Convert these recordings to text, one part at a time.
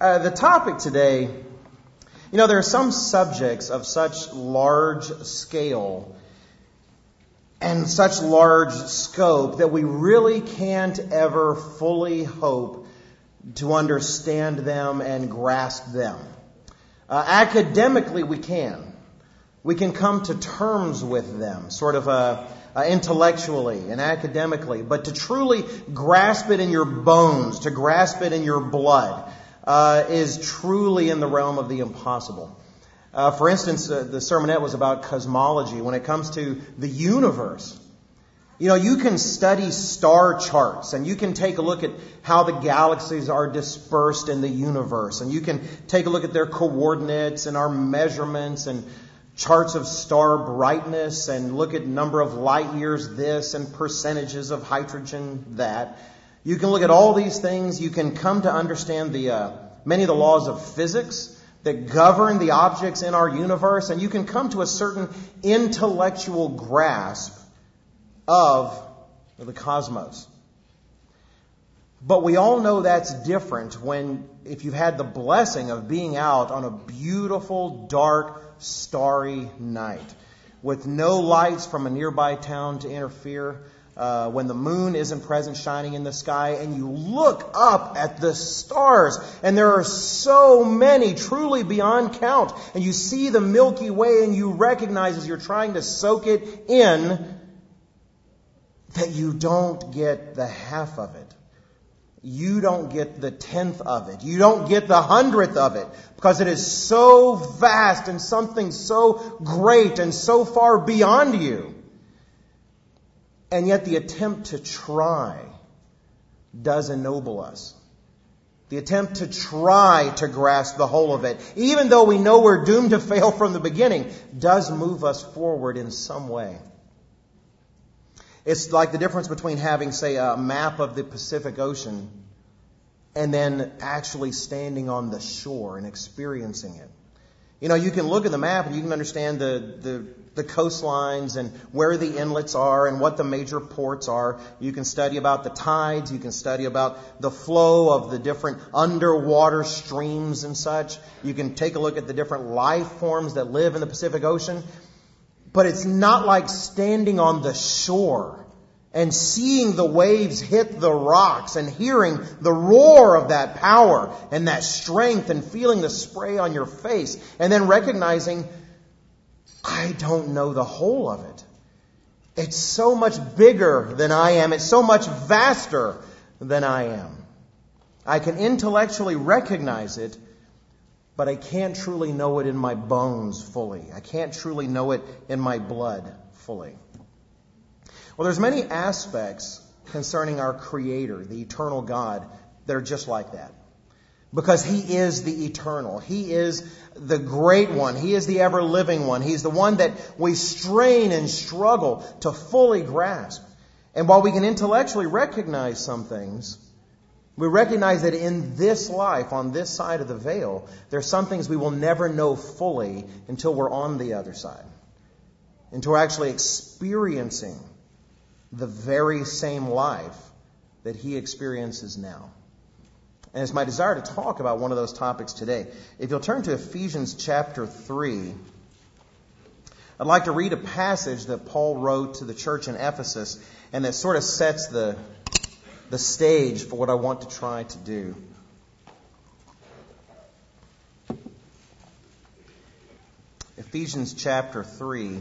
Uh, the topic today, you know, there are some subjects of such large scale and such large scope that we really can't ever fully hope to understand them and grasp them. Uh, academically, we can. We can come to terms with them, sort of uh, uh, intellectually and academically, but to truly grasp it in your bones, to grasp it in your blood, uh, is truly in the realm of the impossible. Uh, for instance, uh, the sermonette was about cosmology. When it comes to the universe, you know, you can study star charts and you can take a look at how the galaxies are dispersed in the universe and you can take a look at their coordinates and our measurements and charts of star brightness and look at number of light years this and percentages of hydrogen that. You can look at all these things. You can come to understand the uh, many of the laws of physics that govern the objects in our universe, and you can come to a certain intellectual grasp of the cosmos. But we all know that's different when, if you've had the blessing of being out on a beautiful, dark, starry night with no lights from a nearby town to interfere, uh, when the moon isn't present shining in the sky, and you look up at the stars, and there are so many, truly beyond count, and you see the Milky Way, and you recognize as you're trying to soak it in that you don't get the half of it. You don't get the tenth of it. You don't get the hundredth of it because it is so vast and something so great and so far beyond you. And yet the attempt to try does ennoble us. The attempt to try to grasp the whole of it, even though we know we're doomed to fail from the beginning, does move us forward in some way. It's like the difference between having, say, a map of the Pacific Ocean and then actually standing on the shore and experiencing it. You know, you can look at the map and you can understand the, the, the, coastlines and where the inlets are and what the major ports are. You can study about the tides. You can study about the flow of the different underwater streams and such. You can take a look at the different life forms that live in the Pacific Ocean. But it's not like standing on the shore and seeing the waves hit the rocks and hearing the roar of that power and that strength and feeling the spray on your face and then recognizing, I don't know the whole of it. It's so much bigger than I am. It's so much vaster than I am. I can intellectually recognize it, but I can't truly know it in my bones fully. I can't truly know it in my blood fully. Well, there's many aspects concerning our Creator, the eternal God, that are just like that. Because He is the eternal. He is the great one. He is the ever living one. He's the one that we strain and struggle to fully grasp. And while we can intellectually recognize some things, we recognize that in this life, on this side of the veil, there are some things we will never know fully until we're on the other side. Until we're actually experiencing the very same life that he experiences now. And it's my desire to talk about one of those topics today. If you'll turn to Ephesians chapter 3, I'd like to read a passage that Paul wrote to the church in Ephesus and that sort of sets the, the stage for what I want to try to do. Ephesians chapter 3.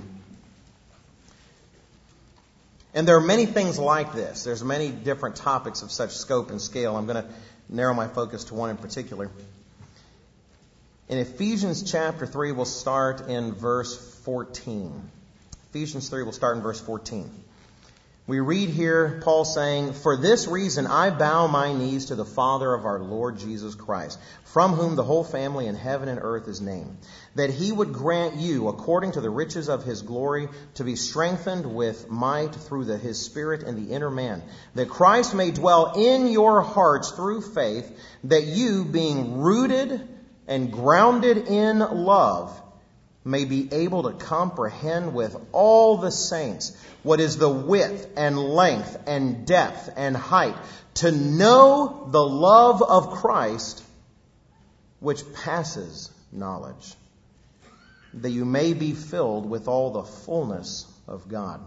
And there are many things like this. There's many different topics of such scope and scale. I'm going to narrow my focus to one in particular. In Ephesians chapter 3, we'll start in verse 14. Ephesians 3, we'll start in verse 14. We read here Paul saying, For this reason I bow my knees to the Father of our Lord Jesus Christ, from whom the whole family in heaven and earth is named, that he would grant you, according to the riches of his glory, to be strengthened with might through the, his Spirit in the inner man, that Christ may dwell in your hearts through faith, that you, being rooted and grounded in love, may be able to comprehend with all the saints what is the width and length and depth and height, to know the love of Christ which passes knowledge, that you may be filled with all the fullness of God.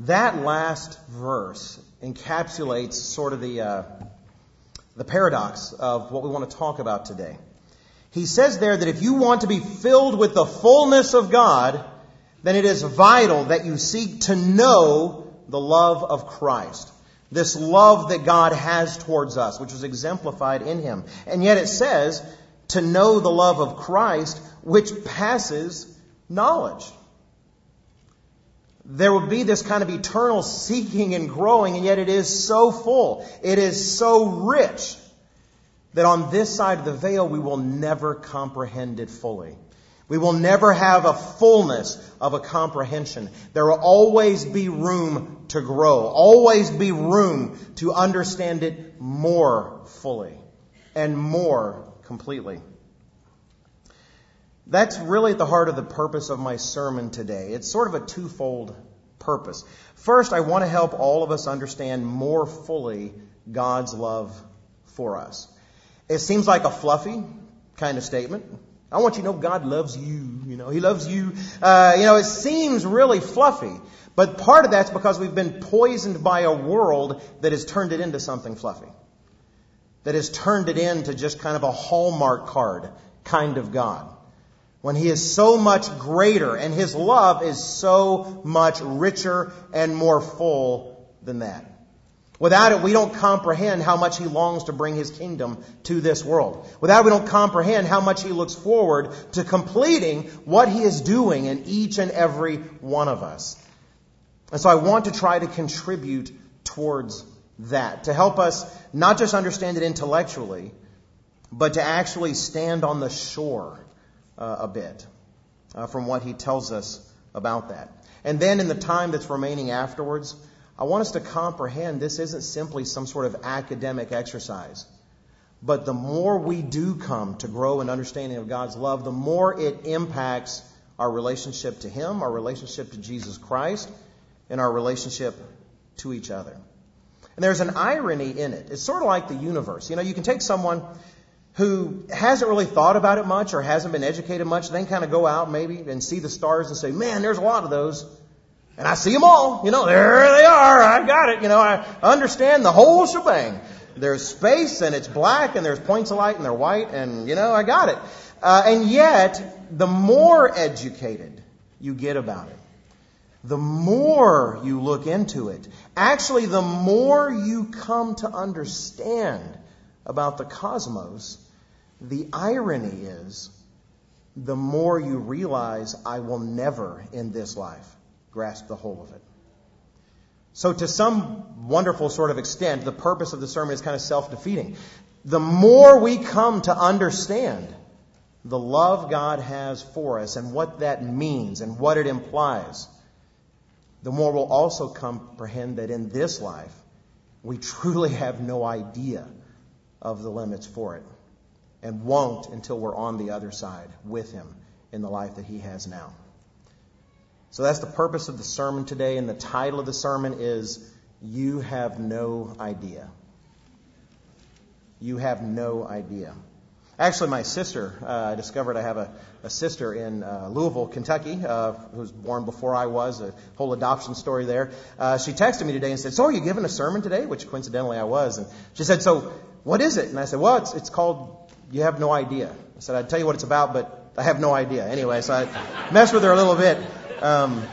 That last verse encapsulates sort of the, uh, the paradox of what we want to talk about today. He says there that if you want to be filled with the fullness of God, then it is vital that you seek to know the love of Christ. This love that God has towards us, which was exemplified in Him. And yet it says to know the love of Christ, which passes knowledge there would be this kind of eternal seeking and growing, and yet it is so full. It is so rich that on this side of the veil, we will never comprehend it fully. We will never have a fullness of a comprehension. There will always be room to grow, always be room to understand it more fully and more completely. That's really at the heart of the purpose of my sermon today. It's sort of a twofold purpose. First, I want to help all of us understand more fully God's love for us. It seems like a fluffy kind of statement. I want you to know God loves you. You know, He loves you. Uh, you know, it seems really fluffy. But part of that's because we've been poisoned by a world that has turned it into something fluffy. That has turned it into just kind of a Hallmark card kind of God when He is so much greater and His love is so much richer and more full than that. Without it, we don't comprehend how much He longs to bring His kingdom to this world. Without it, we don't comprehend how much He looks forward to completing what He is doing in each and every one of us. And so I want to try to contribute towards that, to help us not just understand it intellectually, but to actually stand on the shore uh, a bit uh, from what he tells us about that. And then in the time that's remaining afterwards, I want us to comprehend this isn't simply some sort of academic exercise. But the more we do come to grow in understanding of God's love, the more it impacts our relationship to Him, our relationship to Jesus Christ, and our relationship to each other. And there's an irony in it. It's sort of like the universe. You know, you can take someone who hasn't really thought about it much or hasn't been educated much, then kind of go out maybe and see the stars and say, man, there's a lot of those. And I see them all. You know, there they are. I got it. You know, I understand the whole shebang. There's space and it's black and there's points of light and they're white and, you know, I got it. Uh, and yet, the more educated you get about it, the more you look into it, actually, the more you come to understand about the cosmos, the irony is the more you realize I will never in this life grasp the whole of it. So, to some wonderful sort of extent, the purpose of the sermon is kind of self defeating. The more we come to understand the love God has for us and what that means and what it implies, the more we'll also comprehend that in this life, we truly have no idea of the limits for it and won't until we're on the other side with Him in the life that He has now. So that's the purpose of the sermon today, and the title of the sermon is You Have No Idea. You have no idea. Actually, my sister, uh, I discovered I have a, a sister in uh, Louisville, Kentucky, uh, who was born before I was, a whole adoption story there. Uh, she texted me today and said, So, are you giving a sermon today? Which coincidentally I was. And she said, So, what is it? And I said, Well, it's, it's called You Have No Idea. I said, I'd tell you what it's about, but I have no idea. Anyway, so I messed with her a little bit. Um,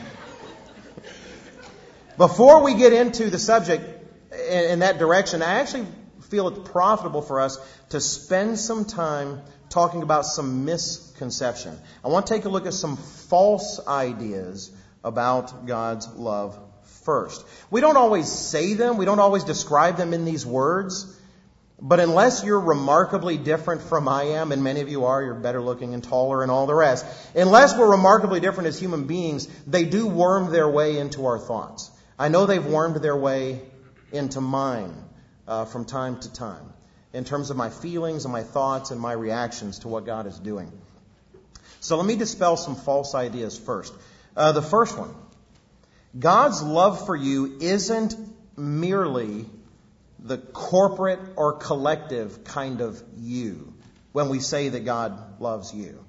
before we get into the subject in, in that direction, I actually feel it's profitable for us to spend some time talking about some misconception. I want to take a look at some false ideas about God's love first. We don't always say them, we don't always describe them in these words. But unless you're remarkably different from I am, and many of you are, you're better looking and taller and all the rest, unless we're remarkably different as human beings, they do worm their way into our thoughts. I know they've wormed their way into mine uh, from time to time in terms of my feelings and my thoughts and my reactions to what God is doing. So let me dispel some false ideas first. Uh, the first one God's love for you isn't merely the corporate or collective kind of you. when we say that God loves you.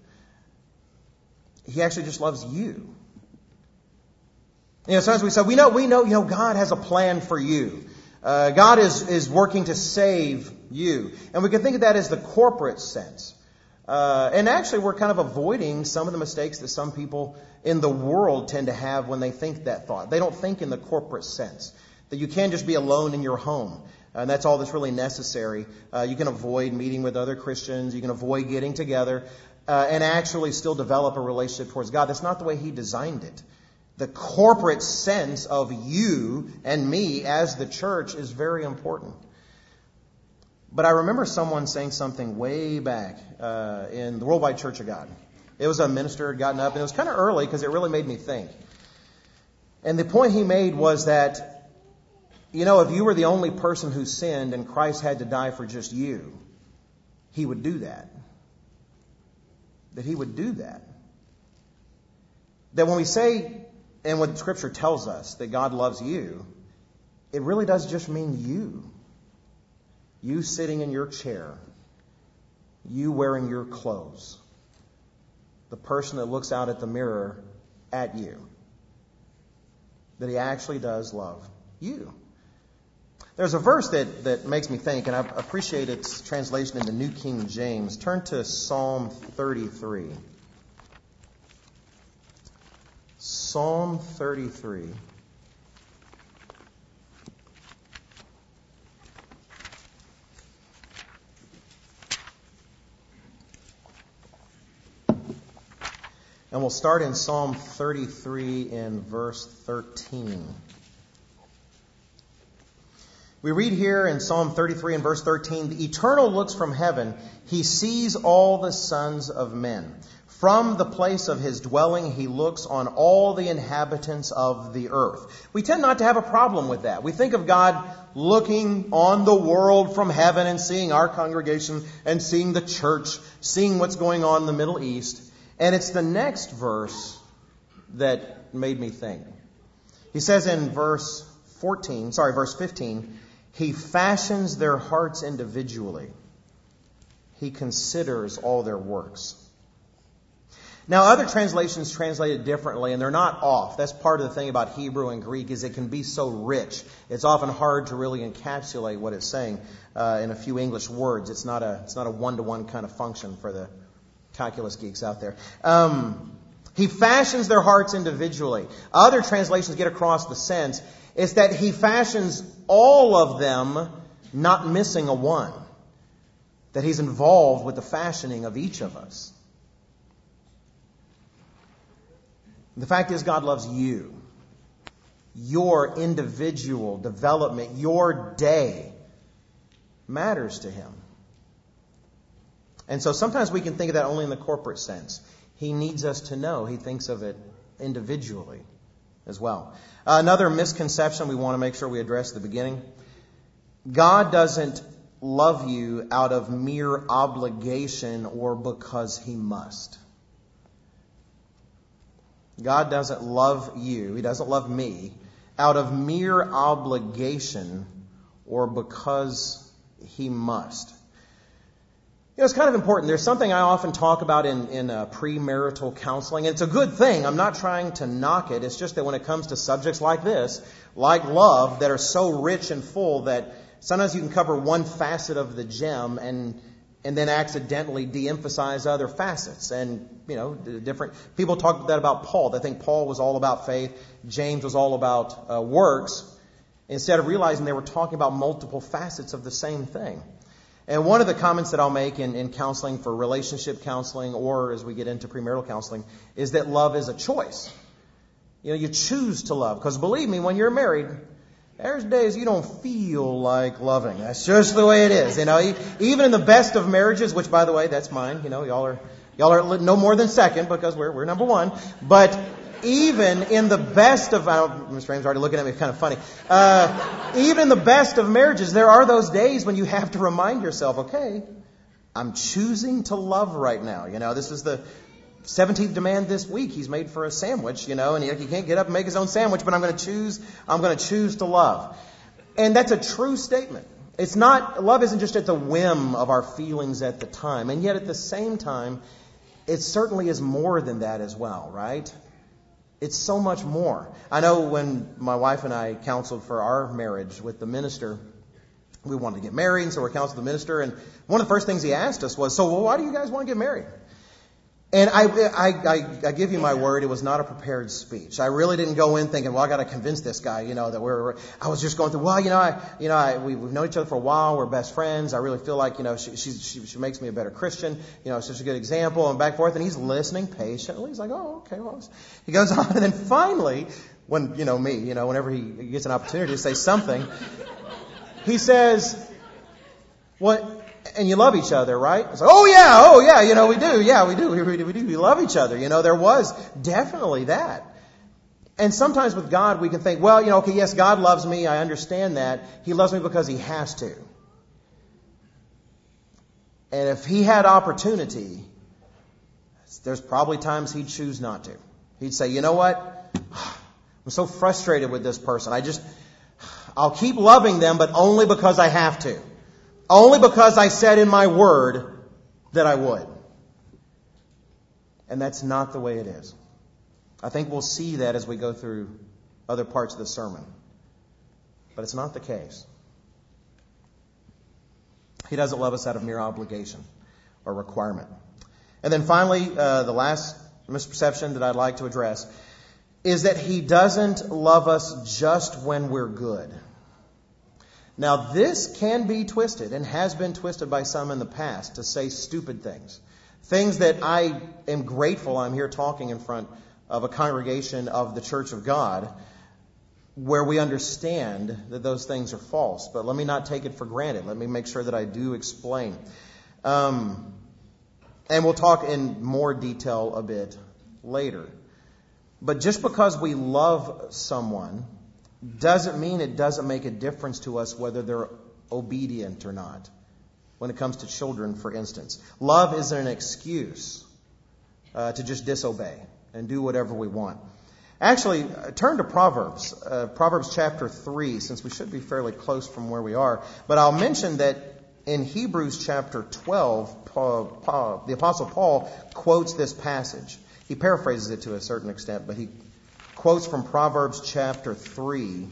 He actually just loves you. You know, sometimes we say, we know, we know, you know, God has a plan for you. Uh, God is, is working to save you. And we can think of that as the corporate sense. Uh, and actually, we're kind of avoiding some of the mistakes that some people in the world tend to have when they think that thought. They don't think in the corporate sense that you can't just be alone in your home. And that's all that's really necessary. Uh, you can avoid meeting with other Christians. You can avoid getting together uh, and actually still develop a relationship towards God. That's not the way He designed it. The corporate sense of you and me as the church is very important. But I remember someone saying something way back uh, in the Worldwide Church of God. It was a minister had gotten up, and it was kind of early because it really made me think. And the point he made was that, you know, if you were the only person who sinned and Christ had to die for just you, he would do that. That he would do that. That when we say, and what Scripture tells us, that God loves you, it really does just mean you. You sitting in your chair. You wearing your clothes. The person that looks out at the mirror at you. That he actually does love you. There's a verse that, that makes me think, and I appreciate its translation in the New King James. Turn to Psalm 33. Psalm 33. And we'll start in Psalm 33 in verse 13. We read here in Psalm 33 and verse 13 The eternal looks from heaven, he sees all the sons of men. From the place of his dwelling, he looks on all the inhabitants of the earth. We tend not to have a problem with that. We think of God looking on the world from heaven and seeing our congregation and seeing the church, seeing what's going on in the Middle East. And it's the next verse that made me think. He says in verse 14, sorry, verse 15, He fashions their hearts individually. He considers all their works. Now, other translations translate it differently, and they're not off. That's part of the thing about Hebrew and Greek is it can be so rich. It's often hard to really encapsulate what it's saying uh, in a few English words. It's not a it's not a one to one kind of function for the calculus geeks out there. Um, he fashions their hearts individually. Other translations get across the sense is that he fashions all of them, not missing a one. That he's involved with the fashioning of each of us. The fact is, God loves you. Your individual development, your day matters to him. And so sometimes we can think of that only in the corporate sense. He needs us to know. He thinks of it individually as well. Uh, another misconception we want to make sure we address at the beginning God doesn't love you out of mere obligation or because he must. God doesn't love you, He doesn't love me out of mere obligation or because He must. You know, it's kind of important. There's something I often talk about in, in uh, premarital counseling. And it's a good thing. I'm not trying to knock it. It's just that when it comes to subjects like this, like love, that are so rich and full that sometimes you can cover one facet of the gem and and then accidentally de-emphasize other facets. And, you know, different people talk that about Paul. They think Paul was all about faith, James was all about uh, works, instead of realizing they were talking about multiple facets of the same thing. And one of the comments that I'll make in, in counseling for relationship counseling or as we get into premarital counseling is that love is a choice. You know, you choose to love. Because believe me, when you're married, there's days you don't feel like loving. That's just the way it is. You know, even in the best of marriages, which by the way, that's mine. You know, y'all are, y'all are no more than second because we're, we're number one. But even in the best of, Mr. Ames already looking at me kind of funny. Uh, even in the best of marriages, there are those days when you have to remind yourself, okay, I'm choosing to love right now. You know, this is the 17th demand this week. He's made for a sandwich, you know, and he, he can't get up and make his own sandwich, but I'm going to choose, I'm going to choose to love. And that's a true statement. It's not, love isn't just at the whim of our feelings at the time. And yet at the same time, it certainly is more than that as well, right? It's so much more. I know when my wife and I counseled for our marriage with the minister, we wanted to get married, and so we counseled the minister, and one of the first things he asked us was, so well, why do you guys want to get married? And I, I, I, I, give you my word, it was not a prepared speech. I really didn't go in thinking, well, I got to convince this guy, you know, that we're. I was just going through, well, you know, I, you know, I, we, have known each other for a while. We're best friends. I really feel like, you know, she, she, she, she makes me a better Christian. You know, such a good example, and back and forth. And he's listening patiently. He's like, oh, okay, well. He goes on, and then finally, when you know me, you know, whenever he gets an opportunity to say something, he says, what and you love each other, right? It's like, oh yeah, oh yeah, you know, we do, yeah, we do, we do, we do, we love each other. You know, there was definitely that. And sometimes with God, we can think, well, you know, okay, yes, God loves me, I understand that. He loves me because He has to. And if He had opportunity, there's probably times He'd choose not to. He'd say, you know what? I'm so frustrated with this person. I just, I'll keep loving them, but only because I have to. Only because I said in my word that I would. And that's not the way it is. I think we'll see that as we go through other parts of the sermon. But it's not the case. He doesn't love us out of mere obligation or requirement. And then finally, uh, the last misperception that I'd like to address is that he doesn't love us just when we're good. Now, this can be twisted and has been twisted by some in the past to say stupid things. Things that I am grateful I'm here talking in front of a congregation of the Church of God where we understand that those things are false. But let me not take it for granted. Let me make sure that I do explain. Um, and we'll talk in more detail a bit later. But just because we love someone doesn't mean it doesn't make a difference to us whether they're obedient or not. When it comes to children, for instance, love isn't an excuse uh, to just disobey and do whatever we want. Actually, uh, turn to Proverbs, uh, Proverbs chapter 3, since we should be fairly close from where we are. But I'll mention that in Hebrews chapter 12, Paul, Paul, the Apostle Paul quotes this passage. He paraphrases it to a certain extent, but he quotes from Proverbs chapter 3.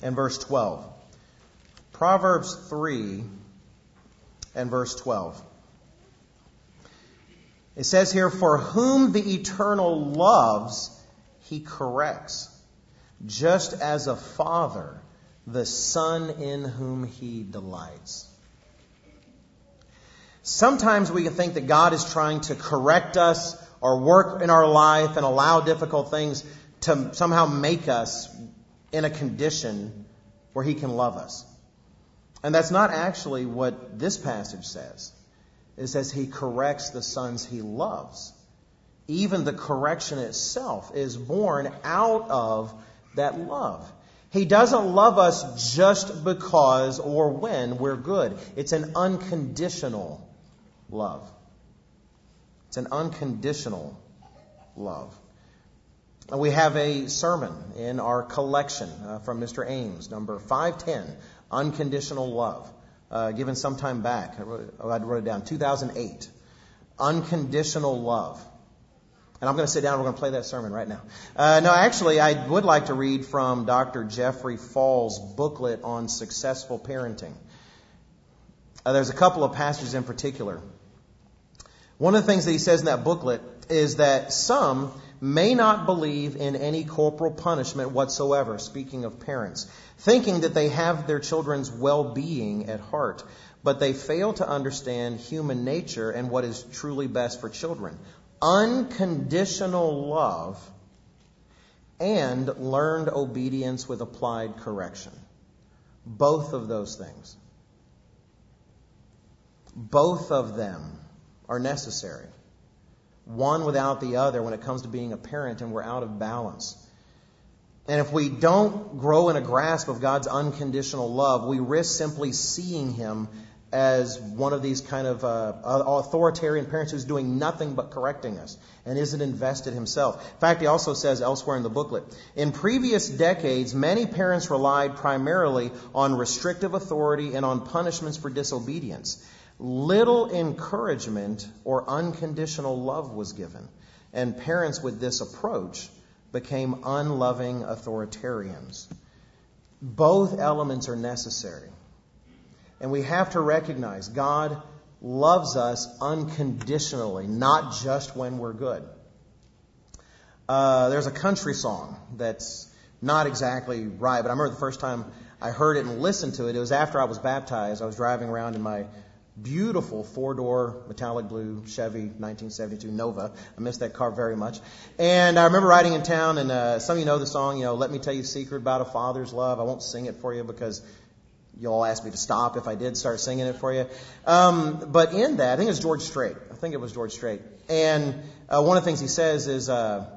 And verse 12. Proverbs 3 and verse 12. It says here, For whom the eternal loves, he corrects, just as a father the son in whom he delights. Sometimes we can think that God is trying to correct us or work in our life and allow difficult things to somehow make us in a condition where He can love us. And that's not actually what this passage says. It says He corrects the sons He loves. Even the correction itself is born out of that love. He doesn't love us just because or when we're good. It's an unconditional love. It's an unconditional love. We have a sermon in our collection uh, from Mr. Ames, number 510, Unconditional Love, uh, given some time back. I wrote, I wrote it down, 2008. Unconditional Love. And I'm going to sit down. We're going to play that sermon right now. Uh, no, actually, I would like to read from Dr. Jeffrey Fall's booklet on successful parenting. Uh, there's a couple of passages in particular one of the things that he says in that booklet is that some may not believe in any corporal punishment whatsoever, speaking of parents, thinking that they have their children's well being at heart, but they fail to understand human nature and what is truly best for children. Unconditional love and learned obedience with applied correction. Both of those things. Both of them are necessary. One without the other when it comes to being a parent, and we're out of balance. And if we don't grow in a grasp of God's unconditional love, we risk simply seeing Him as one of these kind of uh, authoritarian parents who's doing nothing but correcting us and isn't invested himself. In fact, he also says elsewhere in the booklet In previous decades, many parents relied primarily on restrictive authority and on punishments for disobedience. Little encouragement or unconditional love was given, and parents with this approach became unloving authoritarians. Both elements are necessary. And we have to recognize God loves us unconditionally, not just when we're good. Uh, there's a country song that's not exactly right, but I remember the first time I heard it and listened to it, it was after I was baptized. I was driving around in my beautiful four door metallic blue Chevy 1972 Nova. I miss that car very much. And I remember riding in town, and uh, some of you know the song, you know, Let Me Tell You a Secret About a Father's Love. I won't sing it for you because you all asked me to stop if I did start singing it for you. Um, but in that, I think it was George Strait. I think it was George Strait. And uh, one of the things he says is uh,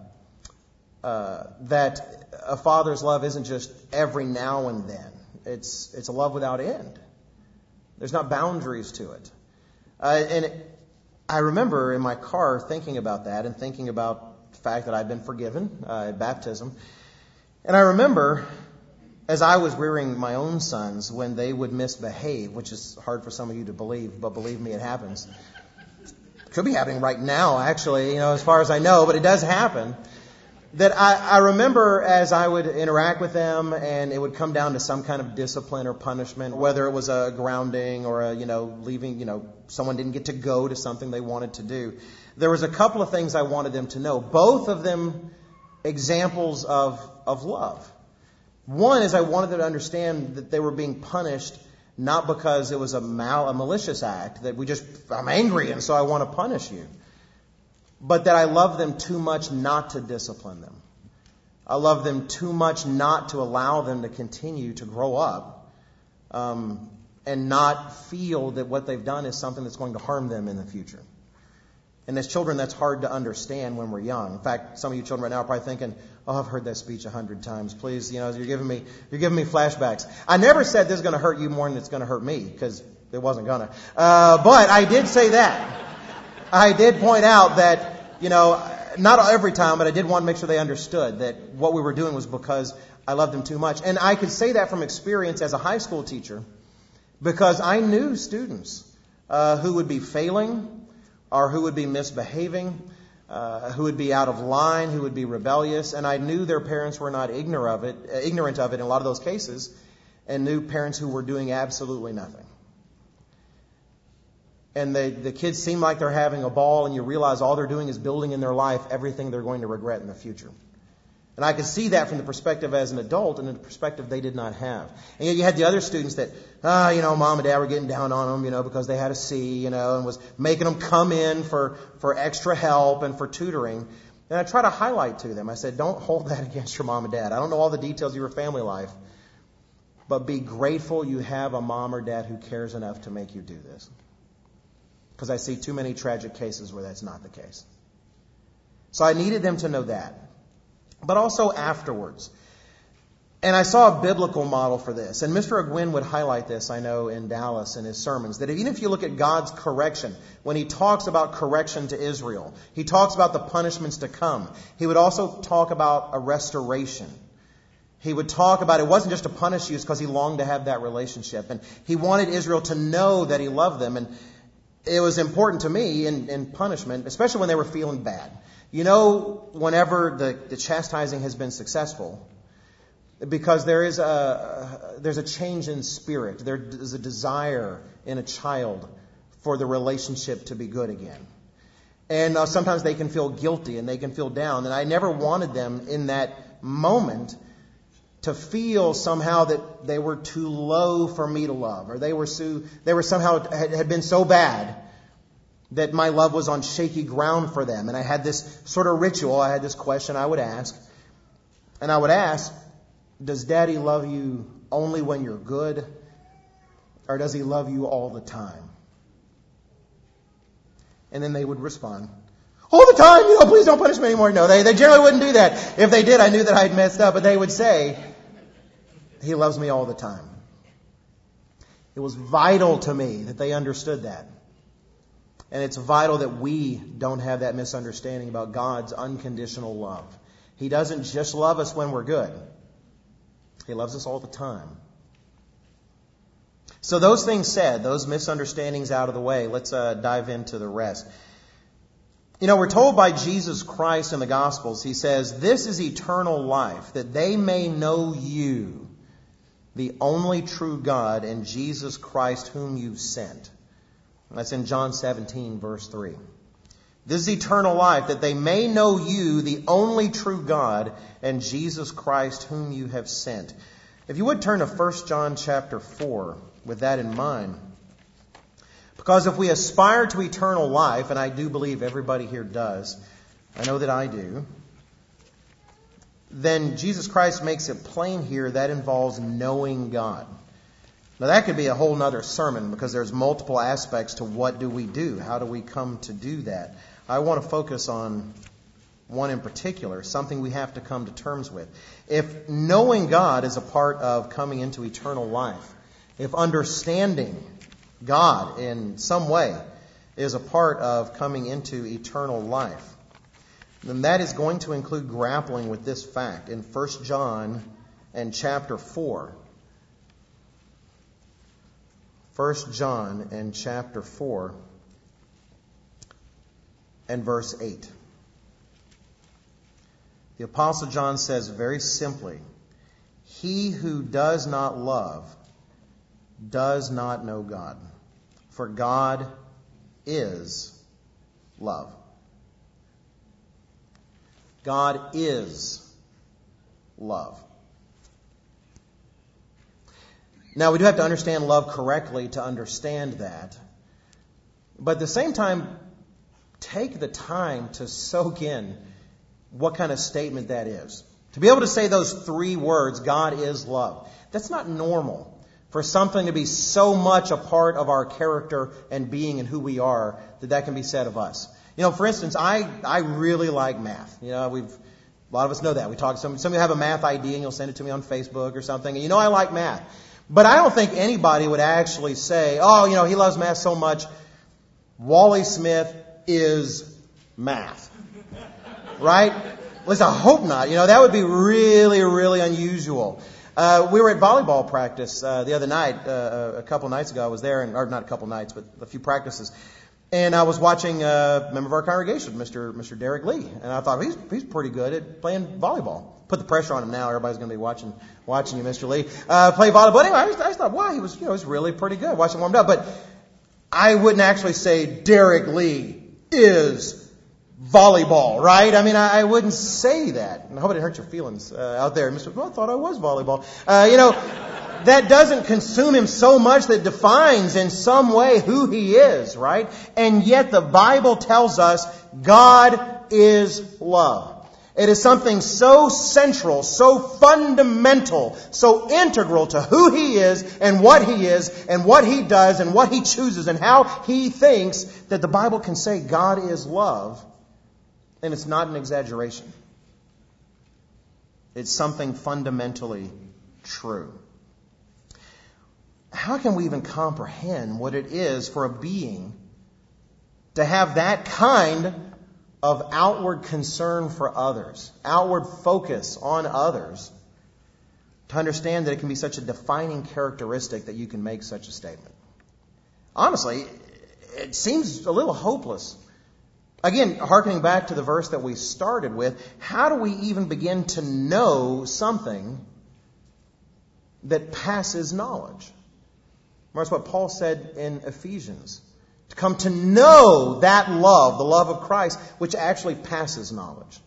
uh, that a father's love isn't just every now and then. It's it's a love without end. There's not boundaries to it. Uh, and it, I remember in my car thinking about that and thinking about the fact that I'd been forgiven uh, at baptism. And I remember as I was rearing my own sons, when they would misbehave, which is hard for some of you to believe, but believe me, it happens. Could be happening right now, actually, you know, as far as I know, but it does happen. That I, I remember as I would interact with them and it would come down to some kind of discipline or punishment, whether it was a grounding or a, you know, leaving, you know, someone didn't get to go to something they wanted to do. There was a couple of things I wanted them to know. Both of them examples of, of love. One is I wanted them to understand that they were being punished not because it was a, mal, a malicious act, that we just, I'm angry and so I want to punish you, but that I love them too much not to discipline them. I love them too much not to allow them to continue to grow up um, and not feel that what they've done is something that's going to harm them in the future. And as children, that's hard to understand when we're young. In fact, some of you children right now are probably thinking, "Oh, I've heard that speech a hundred times. Please, you know, you're giving me you're giving me flashbacks." I never said this is going to hurt you more than it's going to hurt me because it wasn't gonna. Uh, but I did say that. I did point out that you know, not every time, but I did want to make sure they understood that what we were doing was because I loved them too much, and I could say that from experience as a high school teacher because I knew students uh, who would be failing or who would be misbehaving, uh, who would be out of line, who would be rebellious. And I knew their parents were not ignorant of it, uh, ignorant of it in a lot of those cases, and knew parents who were doing absolutely nothing. And they, the kids seem like they're having a ball, and you realize all they're doing is building in their life everything they're going to regret in the future. And I could see that from the perspective as an adult and the perspective they did not have. And yet you had the other students that, ah, you know, mom and dad were getting down on them, you know, because they had a C, you know, and was making them come in for, for extra help and for tutoring. And I try to highlight to them, I said, don't hold that against your mom and dad. I don't know all the details of your family life, but be grateful you have a mom or dad who cares enough to make you do this. Because I see too many tragic cases where that's not the case. So I needed them to know that but also afterwards. And I saw a biblical model for this. And Mr. Ogwyn would highlight this, I know, in Dallas in his sermons, that even if you look at God's correction, when he talks about correction to Israel, he talks about the punishments to come. He would also talk about a restoration. He would talk about it wasn't just to punish you, because he longed to have that relationship. And he wanted Israel to know that he loved them. And it was important to me in, in punishment, especially when they were feeling bad. You know, whenever the, the chastising has been successful, because there is a, there's a change in spirit. There is a desire in a child for the relationship to be good again. And uh, sometimes they can feel guilty and they can feel down. And I never wanted them in that moment to feel somehow that they were too low for me to love, or they were so, they were somehow had, had been so bad that my love was on shaky ground for them. And I had this sort of ritual. I had this question I would ask. And I would ask, Does daddy love you only when you're good? Or does he love you all the time? And then they would respond, all the time, you know, please don't punish me anymore. No, they, they generally wouldn't do that. If they did, I knew that I'd messed up, but they would say, He loves me all the time. It was vital to me that they understood that. And it's vital that we don't have that misunderstanding about God's unconditional love. He doesn't just love us when we're good. He loves us all the time. So those things said, those misunderstandings out of the way, let's uh, dive into the rest. You know, we're told by Jesus Christ in the Gospels, he says, This is eternal life, that they may know you, the only true God, and Jesus Christ whom you sent. That's in John 17, verse 3. This is eternal life, that they may know you, the only true God, and Jesus Christ whom you have sent. If you would turn to 1 John chapter 4 with that in mind. Because if we aspire to eternal life, and I do believe everybody here does, I know that I do, then Jesus Christ makes it plain here that involves knowing God. Now that could be a whole nother sermon because there's multiple aspects to what do we do? How do we come to do that? I want to focus on one in particular, something we have to come to terms with. If knowing God is a part of coming into eternal life, if understanding God in some way is a part of coming into eternal life, then that is going to include grappling with this fact in 1 John and chapter 4. 1 John and chapter 4 and verse 8. The Apostle John says very simply, He who does not love does not know God, for God is love. God is love. Now, we do have to understand love correctly to understand that. But at the same time, take the time to soak in what kind of statement that is. To be able to say those three words, God is love, that's not normal for something to be so much a part of our character and being and who we are that that can be said of us. You know, for instance, I, I really like math. You know, we've, a lot of us know that. We talk, some, some of you have a math ID and you'll send it to me on Facebook or something. And you know I like math. But I don't think anybody would actually say, oh, you know, he loves math so much. Wally Smith is math. Right? At least I hope not. You know, that would be really, really unusual. Uh, we were at volleyball practice uh, the other night, uh, a couple nights ago. I was there, and, or not a couple nights, but a few practices. And I was watching a member of our congregation, Mr. Mr. Derek Lee, and I thought he's he's pretty good at playing volleyball. Put the pressure on him now. Everybody's going to be watching watching you, Mr. Lee, uh, play volleyball. But anyway, I just, I just thought, wow, he was you know he was really pretty good. Watching him warmed up, but I wouldn't actually say Derek Lee is volleyball, right? I mean, I, I, wouldn't say that. I hope it didn't hurt your feelings uh, out there. Mr. Well, I thought I was volleyball. Uh, you know, that doesn't consume him so much that defines in some way who he is, right? And yet the Bible tells us God is love. It is something so central, so fundamental, so integral to who He is and what He is and what He does and what He chooses and how He thinks that the Bible can say God is love and it's not an exaggeration. It's something fundamentally true. How can we even comprehend what it is for a being to have that kind of outward concern for others, outward focus on others, to understand that it can be such a defining characteristic that you can make such a statement? Honestly, it seems a little hopeless Again, harkening back to the verse that we started with, how do we even begin to know something that passes knowledge? That's what Paul said in Ephesians. To come to know that love, the love of Christ, which actually passes knowledge.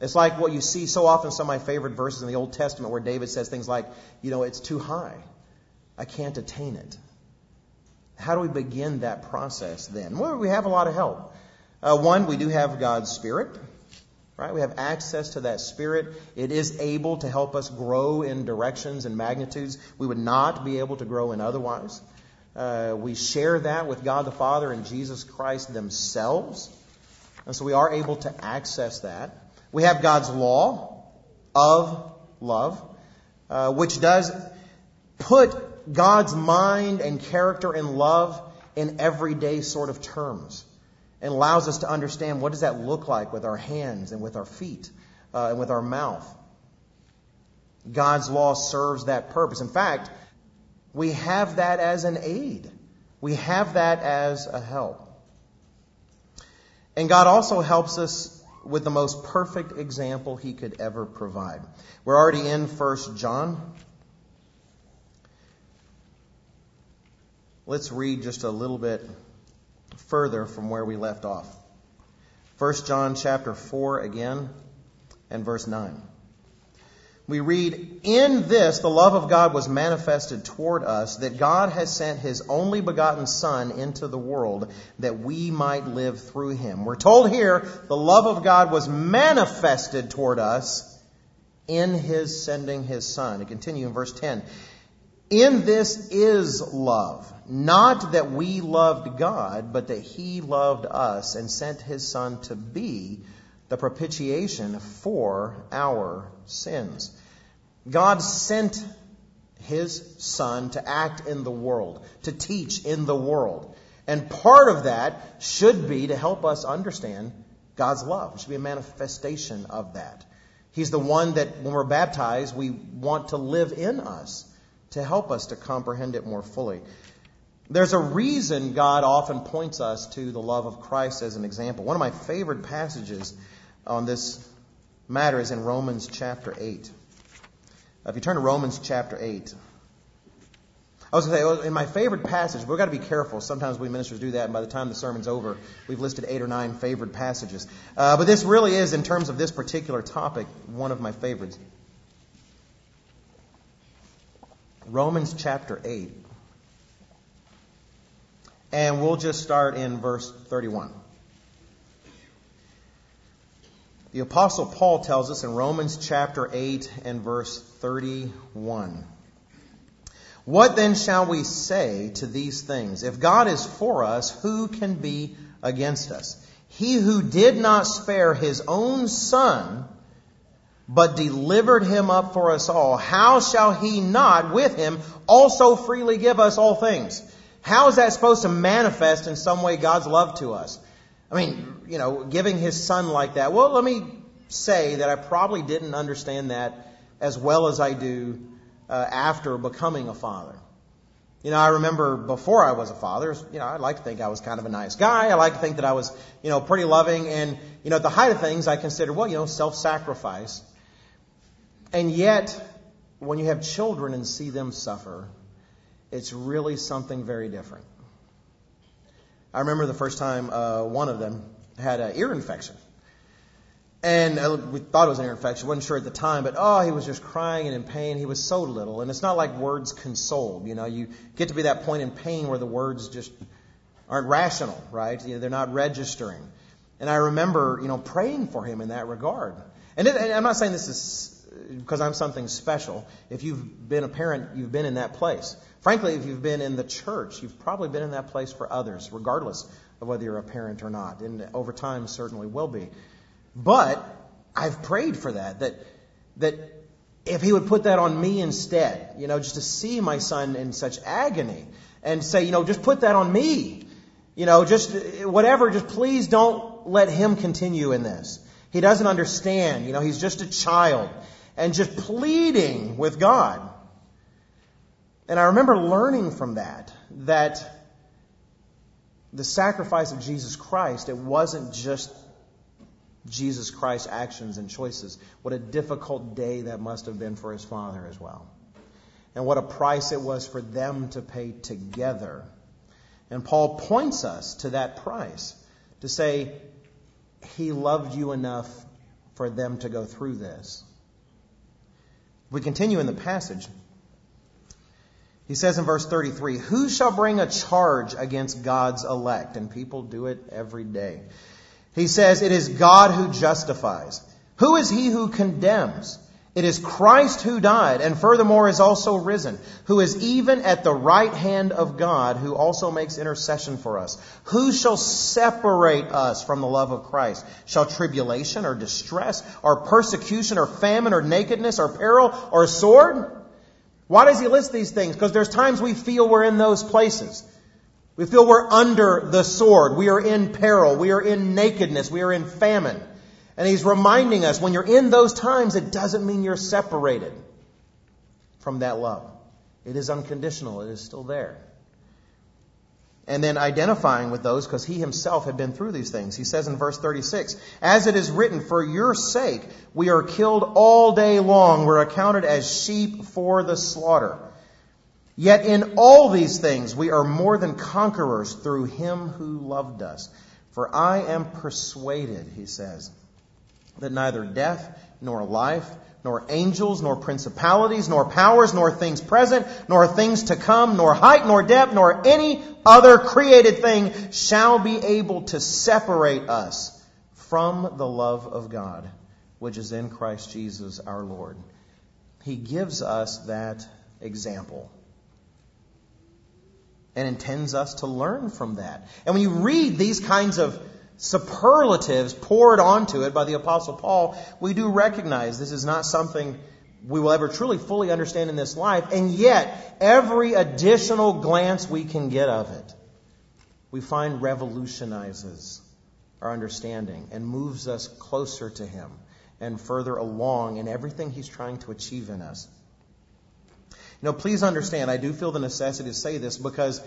It's like what you see so often, some of my favorite verses in the Old Testament where David says things like, you know, it's too high. I can't attain it. How do we begin that process then? Well, we have a lot of help. Uh, one, we do have God's Spirit, right? We have access to that Spirit. It is able to help us grow in directions and magnitudes we would not be able to grow in otherwise. Uh, we share that with God the Father and Jesus Christ themselves. And so we are able to access that. We have God's law of love, uh, which does put God's mind and character and love in everyday sort of terms and allows us to understand what does that look like with our hands and with our feet uh, and with our mouth. God's law serves that purpose. In fact, we have that as an aid. We have that as a help. And God also helps us with the most perfect example he could ever provide. We're already in 1 John. Let's read just a little bit further from where we left off. 1 John chapter 4 again and verse 9 we read, In this the love of God was manifested toward us, that God has sent his only begotten Son into the world that we might live through him. We're told here the love of God was manifested toward us in his sending his Son. To continue in verse 10. In this is love, not that we loved God, but that he loved us and sent his Son to be the propitiation for our sins. God sent his son to act in the world, to teach in the world. And part of that should be to help us understand God's love. It should be a manifestation of that. He's the one that, when we're baptized, we want to live in us to help us to comprehend it more fully. There's a reason God often points us to the love of Christ as an example. One of my favorite passages on this matter is in Romans chapter 8. If you turn to Romans chapter 8, I was going to say, oh, in my favorite passage, we've got to be careful. Sometimes we ministers do that, and by the time the sermon's over, we've listed eight or nine favorite passages. Uh, but this really is, in terms of this particular topic, one of my favorites. Romans chapter 8. And we'll just start in verse 31. The Apostle Paul tells us in Romans chapter 8 and verse 31. What then shall we say to these things? If God is for us, who can be against us? He who did not spare his own son, but delivered him up for us all, how shall he not with him also freely give us all things? How is that supposed to manifest in some way God's love to us? I mean, you know, giving his son like that. Well, let me say that I probably didn't understand that as well as I do uh, after becoming a father. You know, I remember before I was a father, you know, I like to think I was kind of a nice guy. I like to think that I was, you know, pretty loving. And, you know, at the height of things, I considered, well, you know, self-sacrifice. And yet, when you have children and see them suffer, it's really something very different. I remember the first time uh, one of them had an ear infection. And uh, we thought it was an ear infection, wasn't sure at the time, but oh, he was just crying and in pain. He was so little. And it's not like words console. You know, you get to be that point in pain where the words just aren't rational, right? You know, they're not registering. And I remember, you know, praying for him in that regard. And, it, and I'm not saying this is because I'm something special. If you've been a parent, you've been in that place. Frankly, if you've been in the church, you've probably been in that place for others, regardless of whether you're a parent or not. And over time, certainly will be. But I've prayed for that, that, that if he would put that on me instead, you know, just to see my son in such agony and say, you know, just put that on me. You know, just whatever, just please don't let him continue in this. He doesn't understand. You know, he's just a child. And just pleading with God. And I remember learning from that that the sacrifice of Jesus Christ, it wasn't just Jesus Christ's actions and choices. What a difficult day that must have been for his father as well. And what a price it was for them to pay together. And Paul points us to that price to say, He loved you enough for them to go through this. We continue in the passage. He says in verse 33, Who shall bring a charge against God's elect? And people do it every day. He says, It is God who justifies. Who is he who condemns? It is Christ who died, and furthermore is also risen, who is even at the right hand of God, who also makes intercession for us. Who shall separate us from the love of Christ? Shall tribulation or distress or persecution or famine or nakedness or peril or sword? Why does he list these things? Because there's times we feel we're in those places. We feel we're under the sword. We are in peril. We are in nakedness. We are in famine. And he's reminding us when you're in those times, it doesn't mean you're separated from that love. It is unconditional. It is still there. And then identifying with those because he himself had been through these things. He says in verse 36, As it is written, for your sake we are killed all day long. We're accounted as sheep for the slaughter. Yet in all these things we are more than conquerors through him who loved us. For I am persuaded, he says, that neither death nor life, nor angels, nor principalities, nor powers, nor things present, nor things to come, nor height, nor depth, nor any other created thing shall be able to separate us from the love of God, which is in Christ Jesus our Lord. He gives us that example and intends us to learn from that. And when you read these kinds of superlatives poured onto it by the Apostle Paul, we do recognize this is not something we will ever truly fully understand in this life, and yet every additional glance we can get of it, we find revolutionizes our understanding and moves us closer to Him and further along in everything He's trying to achieve in us. You know, please understand, I do feel the necessity to say this because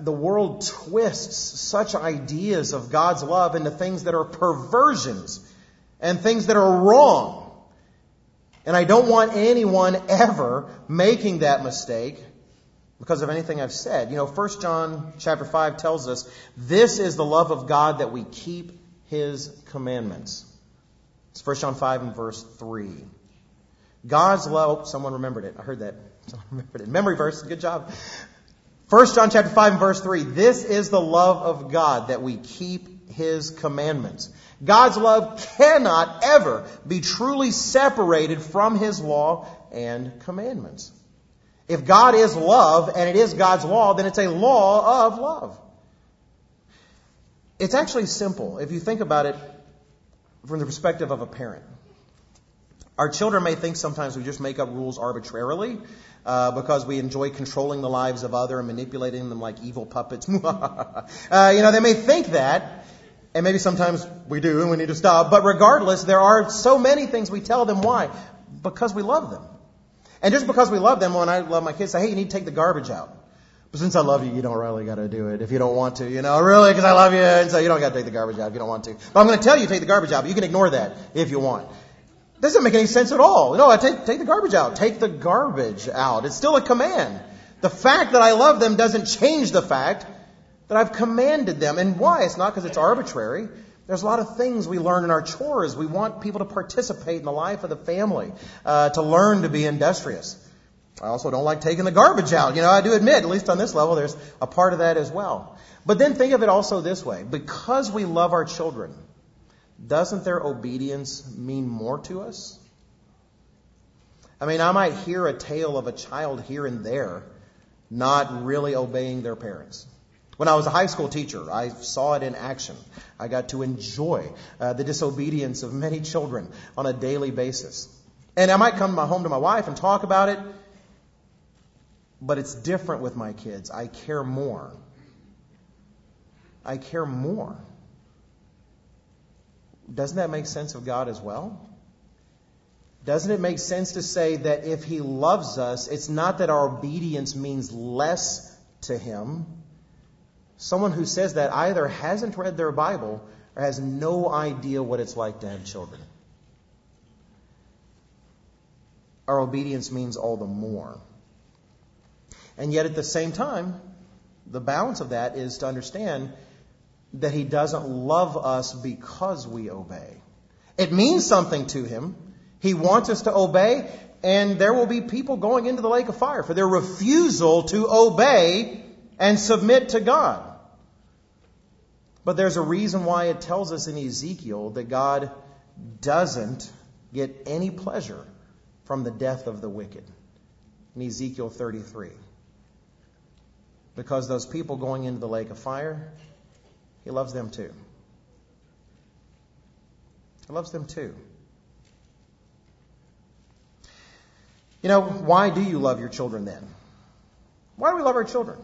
the world twists such ideas of God's love into things that are perversions and things that are wrong. And I don't want anyone ever making that mistake because of anything I've said. You know, 1 John chapter 5 tells us, this is the love of God that we keep his commandments. It's 1 John 5 and verse 3. God's love, someone remembered it. I heard that. Someone remembered it. Memory verse. Good job. 1 John chapter 5 and verse 3. This is the love of God that we keep his commandments. God's love cannot ever be truly separated from his law and commandments. If God is love and it is God's law, then it's a law of love. It's actually simple if you think about it from the perspective of a parent. Our children may think sometimes we just make up rules arbitrarily uh, because we enjoy controlling the lives of other and manipulating them like evil puppets. uh, you know, they may think that, and maybe sometimes we do and we need to stop. But regardless, there are so many things we tell them. Why? Because we love them. And just because we love them, when I love my kids, say, hey, you need to take the garbage out. But since I love you, you don't really got to do it if you don't want to, you know, really, because I love you, and so you don't got to take the garbage out if you don't want to. But I'm going to tell you to take the garbage out, but you can ignore that if you want. Doesn't make any sense at all. No, I take, take the garbage out. Take the garbage out. It's still a command. The fact that I love them doesn't change the fact that I've commanded them. And why? It's not because it's arbitrary. There's a lot of things we learn in our chores. We want people to participate in the life of the family, uh, to learn to be industrious. I also don't like taking the garbage out. You know, I do admit, at least on this level, there's a part of that as well. But then think of it also this way. Because we love our children, doesn't their obedience mean more to us? I mean, I might hear a tale of a child here and there not really obeying their parents. When I was a high school teacher, I saw it in action. I got to enjoy uh, the disobedience of many children on a daily basis. And I might come home to my wife and talk about it, but it's different with my kids. I care more. I care more. Doesn't that make sense of God as well? Doesn't it make sense to say that if He loves us, it's not that our obedience means less to Him? Someone who says that either hasn't read their Bible or has no idea what it's like to have children. Our obedience means all the more. And yet at the same time, the balance of that is to understand that he doesn't love us because we obey. It means something to him. He wants us to obey, and there will be people going into the lake of fire for their refusal to obey and submit to God. But there's a reason why it tells us in Ezekiel that God doesn't get any pleasure from the death of the wicked. In Ezekiel 33. Because those people going into the lake of fire he loves them too. He loves them too. You know, why do you love your children then? Why do we love our children?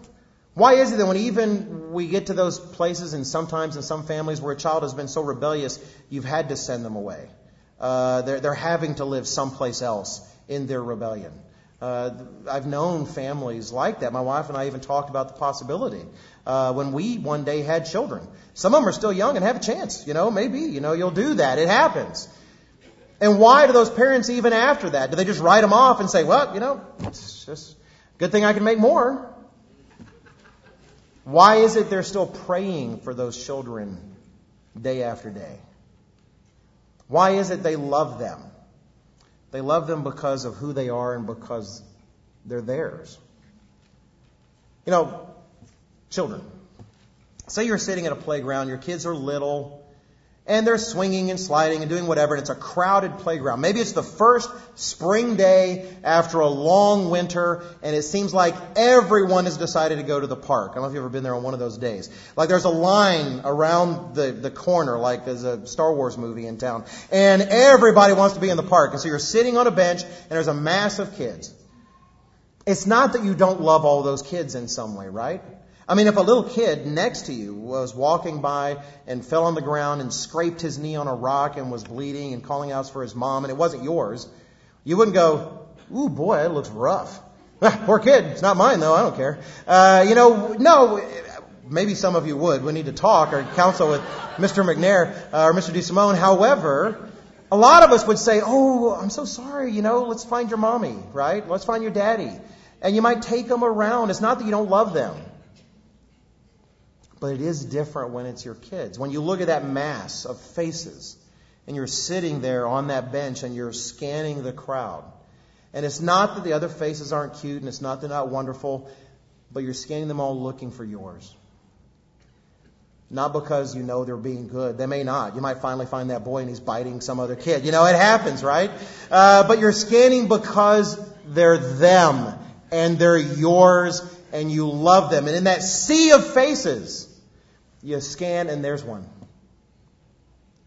Why is it that when even we get to those places and sometimes in some families where a child has been so rebellious, you've had to send them away? Uh, they're, they're having to live someplace else in their rebellion. Uh, I've known families like that. My wife and I even talked about the possibility uh, when we one day had children. Some of them are still young and have a chance. You know, maybe you know you'll do that. It happens. And why do those parents even after that? Do they just write them off and say, "Well, you know, it's just good thing I can make more"? Why is it they're still praying for those children day after day? Why is it they love them? They love them because of who they are and because they're theirs. You know, children. Say you're sitting at a playground, your kids are little, and they're swinging and sliding and doing whatever, and it's a crowded playground. Maybe it's the first spring day after a long winter, and it seems like everyone has decided to go to the park. I don't know if you've ever been there on one of those days. Like there's a line around the, the corner, like there's a Star Wars movie in town, and everybody wants to be in the park. And so you're sitting on a bench, and there's a mass of kids. It's not that you don't love all those kids in some way, right? I mean, if a little kid next to you was walking by and fell on the ground and scraped his knee on a rock and was bleeding and calling out for his mom and it wasn't yours, you wouldn't go, ooh, boy, that looks rough. Poor kid. It's not mine though. I don't care. Uh, you know, no, maybe some of you would. We need to talk or counsel with Mr. McNair uh, or Mr. DeSimone. However, a lot of us would say, oh, I'm so sorry. You know, let's find your mommy, right? Let's find your daddy. And you might take them around. It's not that you don't love them. But it is different when it's your kids. When you look at that mass of faces and you're sitting there on that bench and you're scanning the crowd. And it's not that the other faces aren't cute and it's not they're not wonderful, but you're scanning them all looking for yours. Not because you know they're being good. They may not. You might finally find that boy and he's biting some other kid. You know, it happens, right? Uh, but you're scanning because they're them and they're yours and you love them. And in that sea of faces, you scan, and there's one.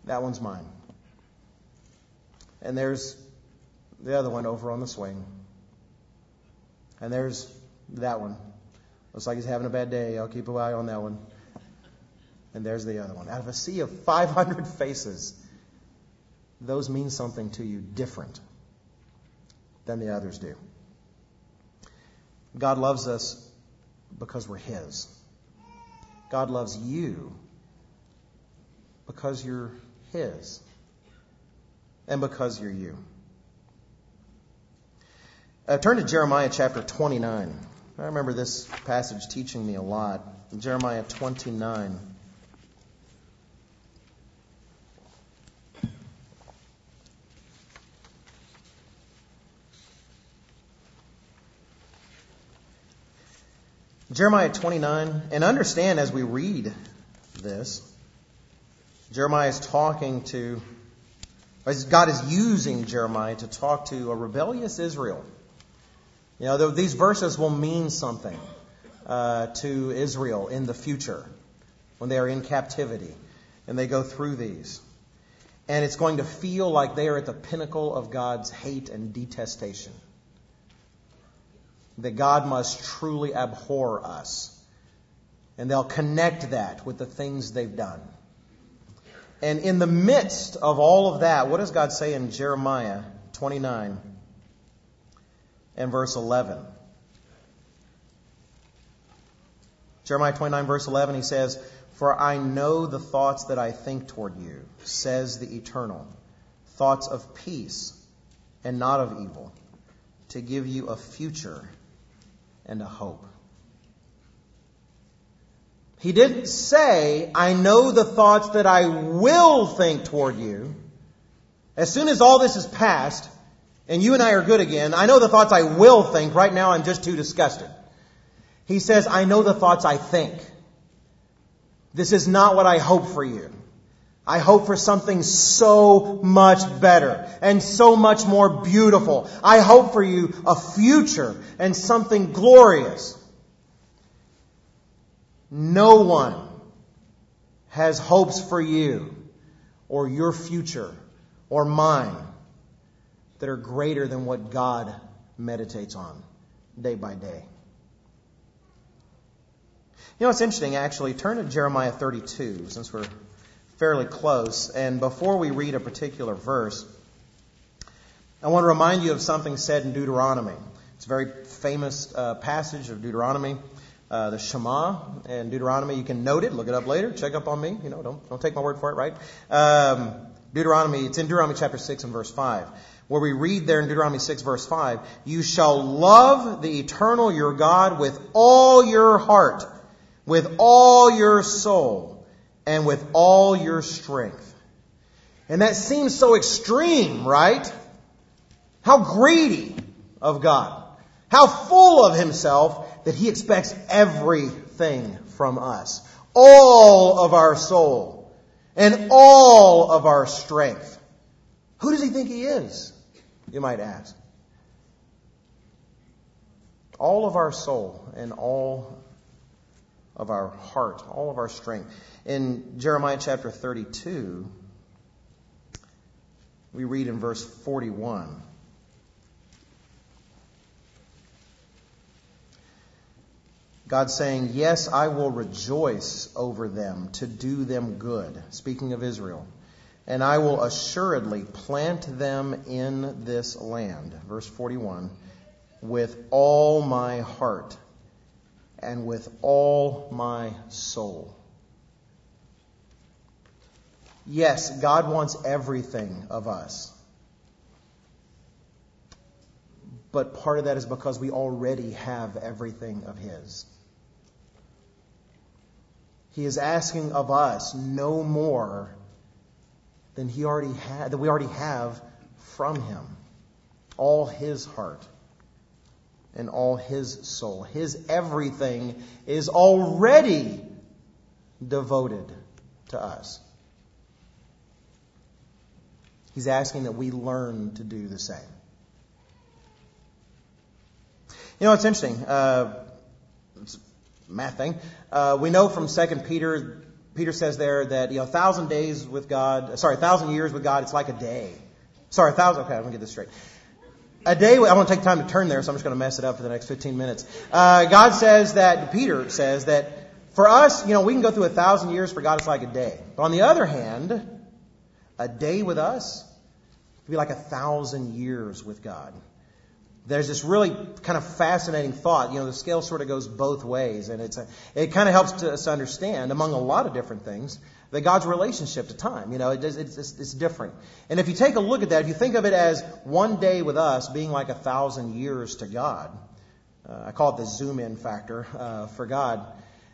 That one's mine. And there's the other one over on the swing. And there's that one. Looks like he's having a bad day. I'll keep an eye on that one. And there's the other one. Out of a sea of 500 faces, those mean something to you different than the others do. God loves us because we're His. God loves you because you're His and because you're you. Uh, turn to Jeremiah chapter 29. I remember this passage teaching me a lot. Jeremiah 29. Jeremiah 29, and understand as we read this, Jeremiah is talking to, God is using Jeremiah to talk to a rebellious Israel. You know, these verses will mean something uh, to Israel in the future when they are in captivity and they go through these. And it's going to feel like they are at the pinnacle of God's hate and detestation that God must truly abhor us. And they'll connect that with the things they've done. And in the midst of all of that, what does God say in Jeremiah 29 and verse 11? Jeremiah 29, verse 11, he says, For I know the thoughts that I think toward you, says the Eternal, thoughts of peace and not of evil, to give you a future and a hope. He didn't say, I know the thoughts that I will think toward you. As soon as all this is past, and you and I are good again, I know the thoughts I will think. Right now I'm just too disgusted. He says, I know the thoughts I think. This is not what I hope for you. I hope for something so much better and so much more beautiful. I hope for you a future and something glorious. No one has hopes for you or your future or mine that are greater than what God meditates on day by day. You know, it's interesting, actually. Turn to Jeremiah 32, since we're fairly close. And before we read a particular verse, I want to remind you of something said in Deuteronomy. It's a very famous uh, passage of Deuteronomy, uh, the Shema and Deuteronomy. You can note it, look it up later, check up on me. You know, don't, don't take my word for it, right? Um, Deuteronomy, it's in Deuteronomy chapter 6 and verse 5 where we read there in Deuteronomy 6 verse 5, you shall love the eternal your God with all your heart, with all your soul, and with all your strength. And that seems so extreme, right? How greedy of God. How full of himself that he expects everything from us. All of our soul and all of our strength. Who does he think he is? You might ask. All of our soul and all of our heart, all of our strength. In Jeremiah chapter 32, we read in verse 41. God saying, Yes, I will rejoice over them to do them good. Speaking of Israel. And I will assuredly plant them in this land. Verse 41. With all my heart and with all my soul. Yes, God wants everything of us. But part of that is because we already have everything of His. He is asking of us no more than he already had, that we already have from him. All his heart and all his soul. His everything is already devoted to us. He's asking that we learn to do the same. You know, it's interesting. Uh, it's math thing. Uh, we know from Second Peter, Peter says there that you know, a thousand days with God, sorry, a thousand years with God, it's like a day. Sorry, a thousand. Okay, I'm gonna get this straight. A day. I want to take time to turn there, so I'm just going to mess it up for the next 15 minutes. Uh, God says that Peter says that for us, you know, we can go through a thousand years. For God, it's like a day. But on the other hand, a day with us would be like a thousand years with God there's this really kind of fascinating thought. You know, the scale sort of goes both ways, and it's a, it kind of helps us understand, among a lot of different things, that God's relationship to time. You know, it it's, it's, it's different. And if you take a look at that, if you think of it as one day with us being like a thousand years to God, uh, I call it the zoom in factor uh, for God.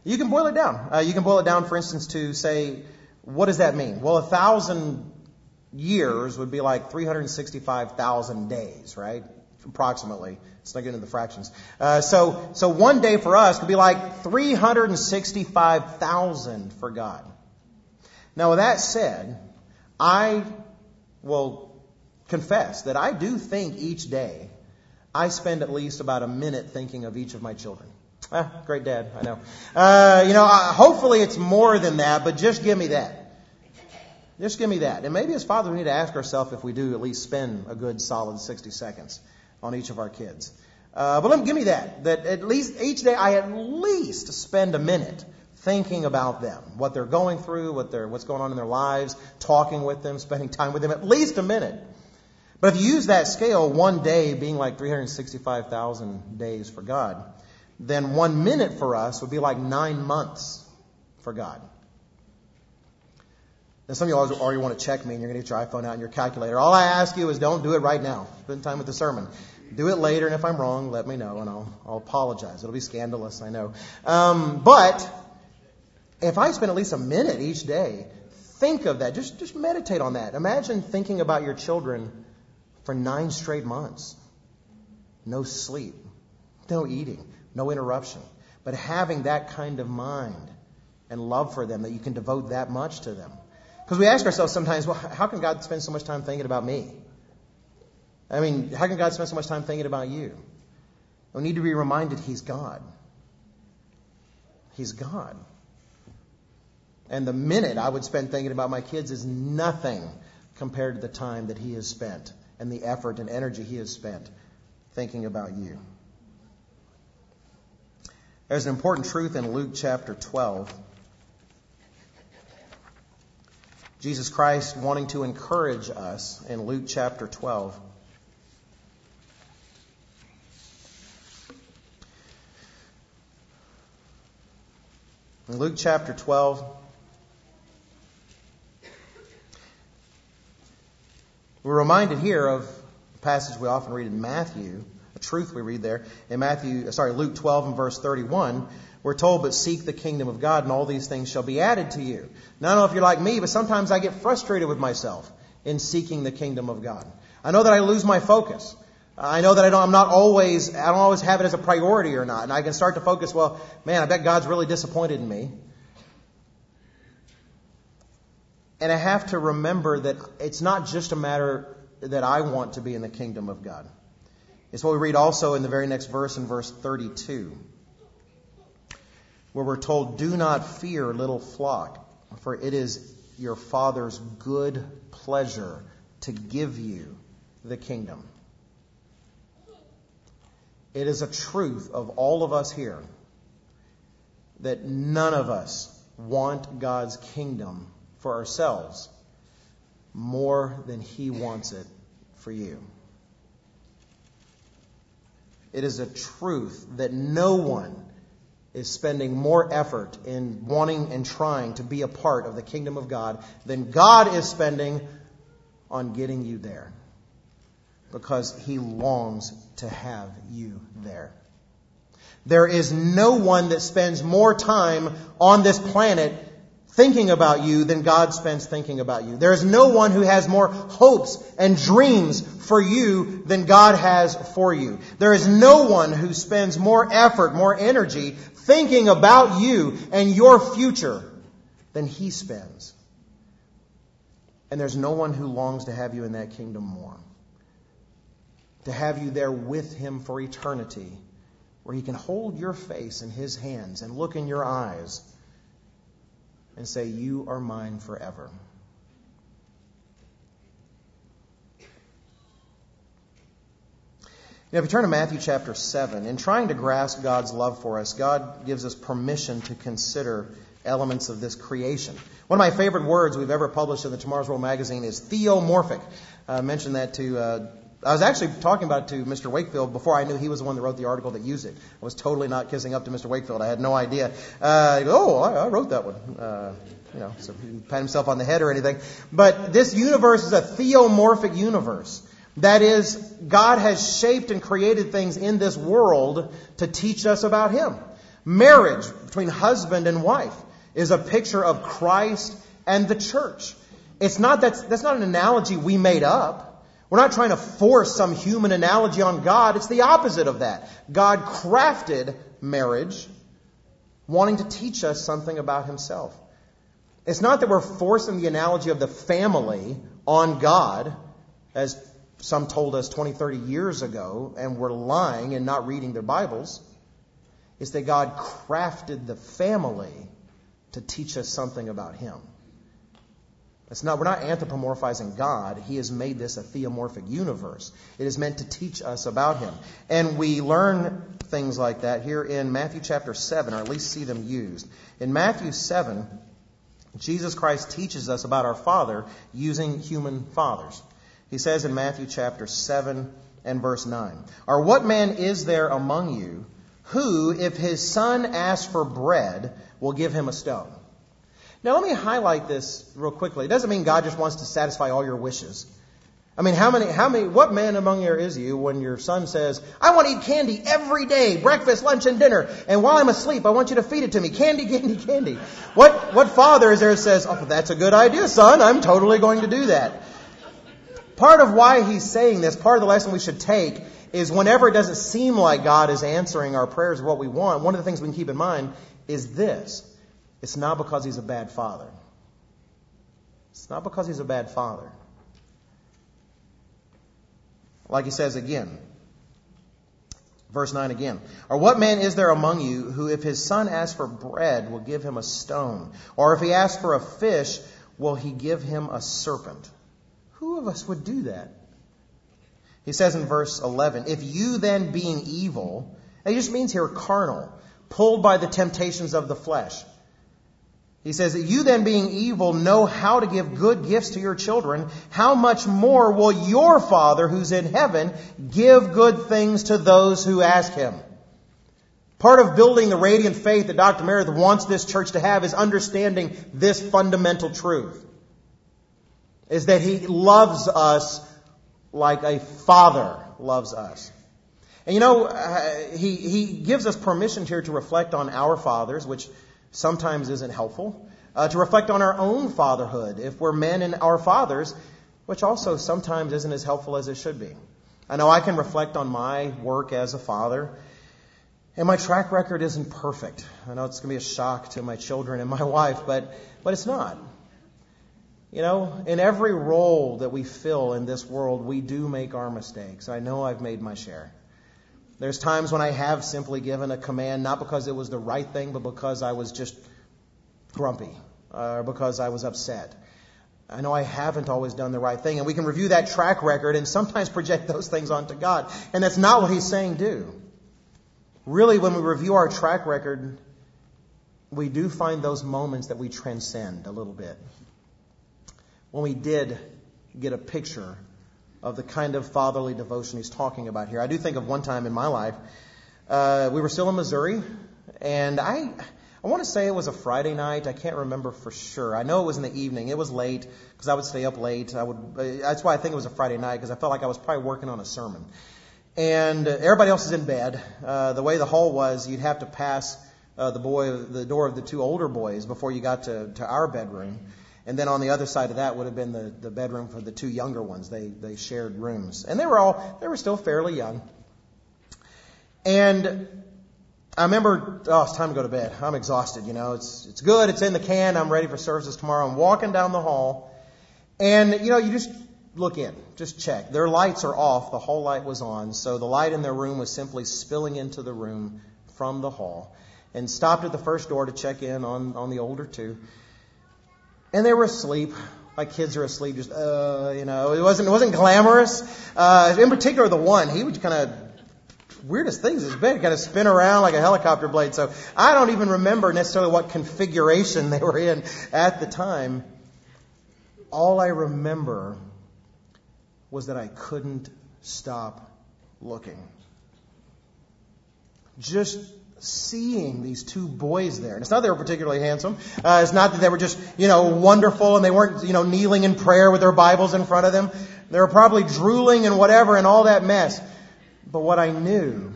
You can boil it down. Uh, you can boil it down, for instance, to say, what does that mean? Well, a thousand years would be like 365,000 days, right? approximately. Let's not get into the fractions. Uh, so, so one day for us could be like 365,000 for God. Now, with that said, I will confess that I do think each day I spend at least about a minute thinking of each of my children. Ah, great dad, I know. Uh, you know, uh, hopefully it's more than that, but just give me that. Just give me that. And maybe as fathers, we need to ask ourselves if we do at least spend a good solid 60 seconds on each of our kids. Uh, but let me, give me that. That at least each day I at least spend a minute thinking about them, what they're going through, what they're, what's going on in their lives, talking with them, spending time with them, at least a minute. But if you use that scale, one day being like 365,000 days for God, then one minute for us would be like nine months for God. Now, some of you already want to check me and you're going to get your iPhone out and your calculator. All I ask you is don't do it right now. Spend time with the sermon. Do it later, and if I'm wrong, let me know and I'll, I'll apologize. It'll be scandalous, I know. Um, but if I spend at least a minute each day, think of that. Just, just meditate on that. Imagine thinking about your children for nine straight months. No sleep, no eating, no interruption. But having that kind of mind and love for them that you can devote that much to them. Because we ask ourselves sometimes, well, how can God spend so much time thinking about me? I mean, how can God spend so much time thinking about you? We need to be reminded He's God. He's God. And the minute I would spend thinking about my kids is nothing compared to the time that He has spent and the effort and energy He has spent thinking about you. There's an important truth in Luke chapter 12. Jesus Christ wanting to encourage us in Luke chapter 12. In Luke chapter 12, we're reminded here of a passage we often read in Matthew, a truth we read there. In Matthew, uh, sorry, Luke 12 and verse 31, we're told, but seek the kingdom of God and all these things shall be added to you. Now, I don't know if you're like me, but sometimes I get frustrated with myself in seeking the kingdom of God. I know that I lose my focus. I know that I don't, I'm not always, I don't always have it as a priority or not. And I can start to focus, well, man, I bet God's really disappointed in me. And I have to remember that it's not just a matter that I want to be in the kingdom of God. It's what we read also in the very next verse in verse 32, where we're told, Do not fear, little flock, for it is your Father's good pleasure to give you the kingdom. It is a truth of all of us here that none of us want God's kingdom for ourselves more than He wants it for you. It is a truth that no one is spending more effort in wanting and trying to be a part of the kingdom of God than God is spending on getting you there because he longs to have you there. There is no one that spends more time on this planet thinking about you than God spends thinking about you. There is no one who has more hopes and dreams for you than God has for you. There is no one who spends more effort, more energy thinking about you and your future than he spends. And there's no one who longs to have you in that kingdom more to have you there with him for eternity, where he can hold your face in his hands and look in your eyes and say, You are mine forever. Now, if you turn to Matthew chapter 7, in trying to grasp God's love for us, God gives us permission to consider elements of this creation. One of my favorite words we've ever published in the Tomorrow's World magazine is theomorphic. I mentioned that to uh, I was actually talking about it to Mr. Wakefield before I knew he was the one that wrote the article that used it. I was totally not kissing up to Mr. Wakefield. I had no idea. Uh, oh, I, I, wrote that one. Uh, you know, so he didn't pat himself on the head or anything. But this universe is a theomorphic universe. That is, God has shaped and created things in this world to teach us about Him. Marriage between husband and wife is a picture of Christ and the church. It's not that's, that's not an analogy we made up. We're not trying to force some human analogy on God. It's the opposite of that. God crafted marriage wanting to teach us something about himself. It's not that we're forcing the analogy of the family on God, as some told us 20, 30 years ago, and we're lying and not reading their Bibles. It's that God crafted the family to teach us something about Him. It's not, we're not anthropomorphizing God. He has made this a theomorphic universe. It is meant to teach us about Him. And we learn things like that here in Matthew chapter 7, or at least see them used. In Matthew 7, Jesus Christ teaches us about our Father using human fathers. He says in Matthew chapter 7 and verse 9, Or what man is there among you who, if his son asks for bread, will give him a stone? Now, let me highlight this real quickly. It doesn't mean God just wants to satisfy all your wishes. I mean, how many, how many, what man among you is you when your son says, I want to eat candy every day, breakfast, lunch, and dinner, and while I'm asleep, I want you to feed it to me. Candy, candy, candy. What, what father is there says, oh, that's a good idea, son, I'm totally going to do that. Part of why he's saying this, part of the lesson we should take, is whenever it doesn't seem like God is answering our prayers of what we want, one of the things we can keep in mind is this. It's not because he's a bad father. It's not because he's a bad father. Like he says again, verse 9 again. Or what man is there among you who, if his son asks for bread, will give him a stone? Or if he asks for a fish, will he give him a serpent? Who of us would do that? He says in verse 11, If you then being evil, it just means here carnal, pulled by the temptations of the flesh. He says that you then being evil know how to give good gifts to your children. How much more will your Father who's in heaven give good things to those who ask him? Part of building the radiant faith that Dr. Meredith wants this church to have is understanding this fundamental truth. Is that he loves us like a father loves us. And you know, uh, he, he gives us permission here to reflect on our fathers, which sometimes isn't helpful. Uh, to reflect on our own fatherhood, if we're men and our fathers, which also sometimes isn't as helpful as it should be. I know I can reflect on my work as a father, and my track record isn't perfect. I know it's going to be a shock to my children and my wife, but, but it's not. You know, in every role that we fill in this world, we do make our mistakes. I know I've made my share. There's times when I have simply given a command, not because it was the right thing, but because I was just grumpy, or because I was upset. I know I haven't always done the right thing, and we can review that track record and sometimes project those things onto God. And that's not what he's saying do. Really, when we review our track record, we do find those moments that we transcend a little bit when we did get a picture of the kind of fatherly devotion he's talking about here. I do think of one time in my life, uh, we were still in Missouri, and I, I want to say it was a Friday night. I can't remember for sure. I know it was in the evening. It was late because I would stay up late. I would. Uh, that's why I think it was a Friday night because I felt like I was probably working on a sermon. And everybody else is in bed. Uh, the way the hall was, you'd have to pass uh, the boy, the door of the two older boys before you got to, to our bedroom. And then on the other side of that would have been the, the bedroom for the two younger ones. They, they shared rooms. And they were all, they were still fairly young. And I remember, oh, it's time to go to bed. I'm exhausted, you know. It's, it's good. It's in the can. I'm ready for services tomorrow. I'm walking down the hall. And, you know, you just look in. Just check. Their lights are off. The hall light was on. So the light in their room was simply spilling into the room from the hall. And stopped at the first door to check in on, on the older two. And they were asleep. My kids are asleep, just, uh, you know, it wasn't, it wasn't glamorous. Uh, in particular, the one, he would kind of, weirdest things, his bed kind of spin around like a helicopter blade. So I don't even remember necessarily what configuration they were in at the time. All I remember was that I couldn't stop looking. Just seeing these two boys there. And it's not that they were particularly handsome. Uh, it's not that they were just, you know, wonderful and they weren't, you know, kneeling in prayer with their Bibles in front of them. They were probably drooling and whatever and all that mess. But what I knew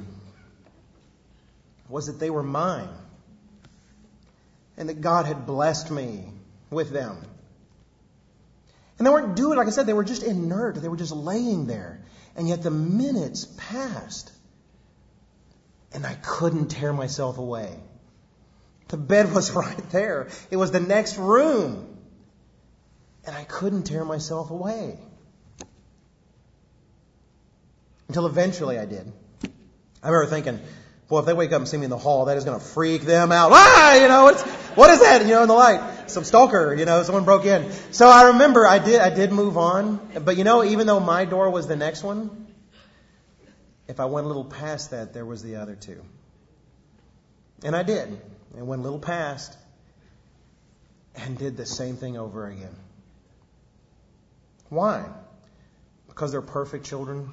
was that they were mine. And that God had blessed me with them. And they weren't doing, like I said, they were just inert. They were just laying there. And yet the minutes passed and I couldn't tear myself away. The bed was right there. It was the next room. And I couldn't tear myself away. Until eventually I did. I remember thinking, well, if they wake up and see me in the hall, that is going to freak them out. Ah, you know, what's, what is that? You know, in the light, some stalker, you know, someone broke in. So I remember I did, I did move on. But you know, even though my door was the next one, if I went a little past that, there was the other two. And I did. And went a little past and did the same thing over again. Why? Because they're perfect children?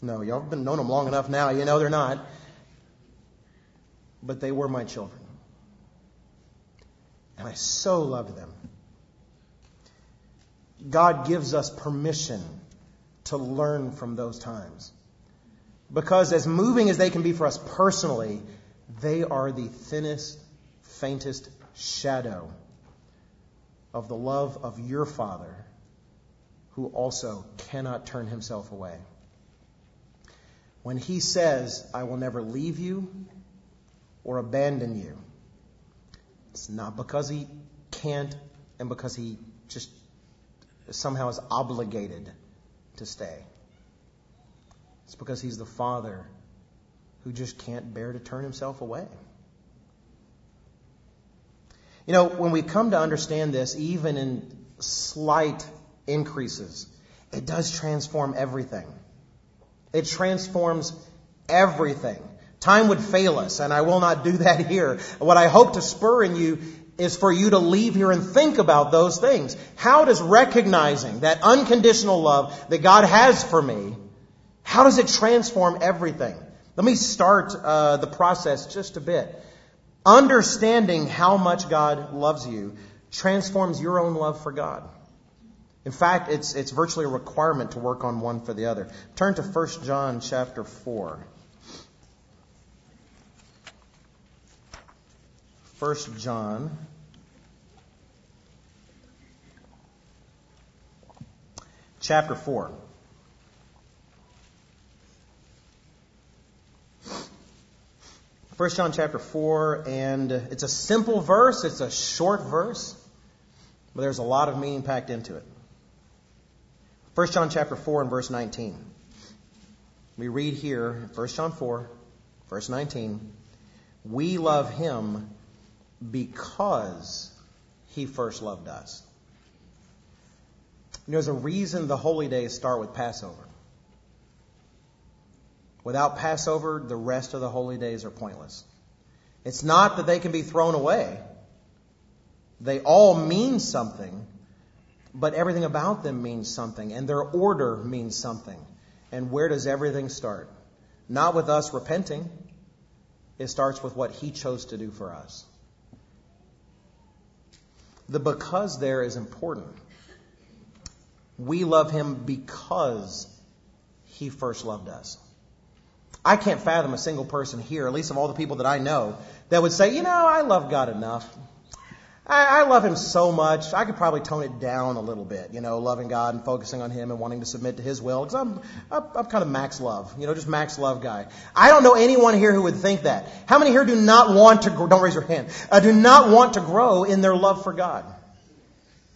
No, y'all have been known them long enough now. You know they're not. But they were my children. And I so loved them. God gives us permission to learn from those times. Because as moving as they can be for us personally, they are the thinnest, faintest shadow of the love of your Father, who also cannot turn himself away. When he says, I will never leave you or abandon you, it's not because he can't and because he just somehow is obligated to stay. It's because he's the father who just can't bear to turn himself away. You know, when we come to understand this, even in slight increases, it does transform everything. It transforms everything. Time would fail us, and I will not do that here. What I hope to spur in you is for you to leave here and think about those things. How does recognizing that unconditional love that God has for me, how does it transform everything? Let me start uh, the process just a bit. Understanding how much God loves you transforms your own love for God. In fact, it's, it's virtually a requirement to work on one for the other. Turn to 1 John chapter 4. 1 John chapter 4. First John chapter 4, and it's a simple verse, it's a short verse, but there's a lot of meaning packed into it. First John chapter 4 and verse 19. We read here, 1 John 4, verse 19, we love him because he first loved us. There's a reason the holy days start with Passover. Without Passover, the rest of the holy days are pointless. It's not that they can be thrown away. They all mean something, but everything about them means something, and their order means something. And where does everything start? Not with us repenting. It starts with what He chose to do for us. The because there is important. We love him because he first loved us. I can't fathom a single person here, at least of all the people that I know, that would say, you know, I love God enough. I, I love him so much. I could probably tone it down a little bit, you know, loving God and focusing on him and wanting to submit to his will. Because I'm, I'm I'm kind of max love, you know, just max love guy. I don't know anyone here who would think that. How many here do not want to, don't raise your hand, uh, do not want to grow in their love for God?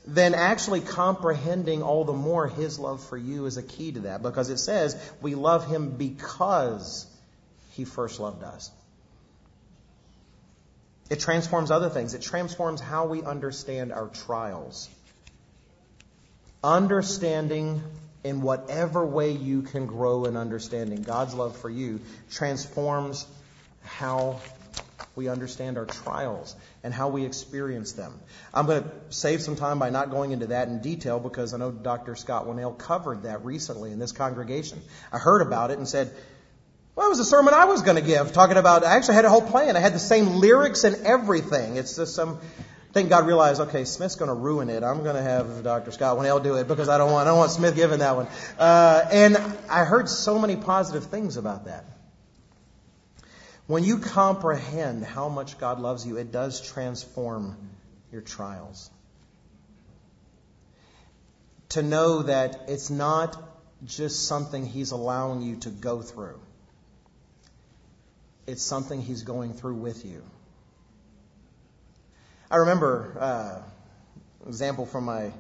Then actually comprehending all the more his love for you is a key to that because it says we love him because he first loved us. It transforms other things. It transforms how we understand our trials. Understanding in whatever way you can grow in understanding God's love for you transforms how we understand our trials and how we experience them. I'm going to save some time by not going into that in detail because I know Dr. Scott Winnail covered that recently in this congregation. I heard about it and said, well, it was a sermon I was going to give, talking about, I actually had a whole plan. I had the same lyrics and everything. It's just some, I think God realized, okay, Smith's going to ruin it. I'm going to have Dr. Scott Winnail do it because I don't want, I don't want Smith giving that one. Uh, and I heard so many positive things about that. When you comprehend how much God loves you, it does transform your trials. To know that it's not just something He's allowing you to go through it's something he's going through with you. I remember uh, example from my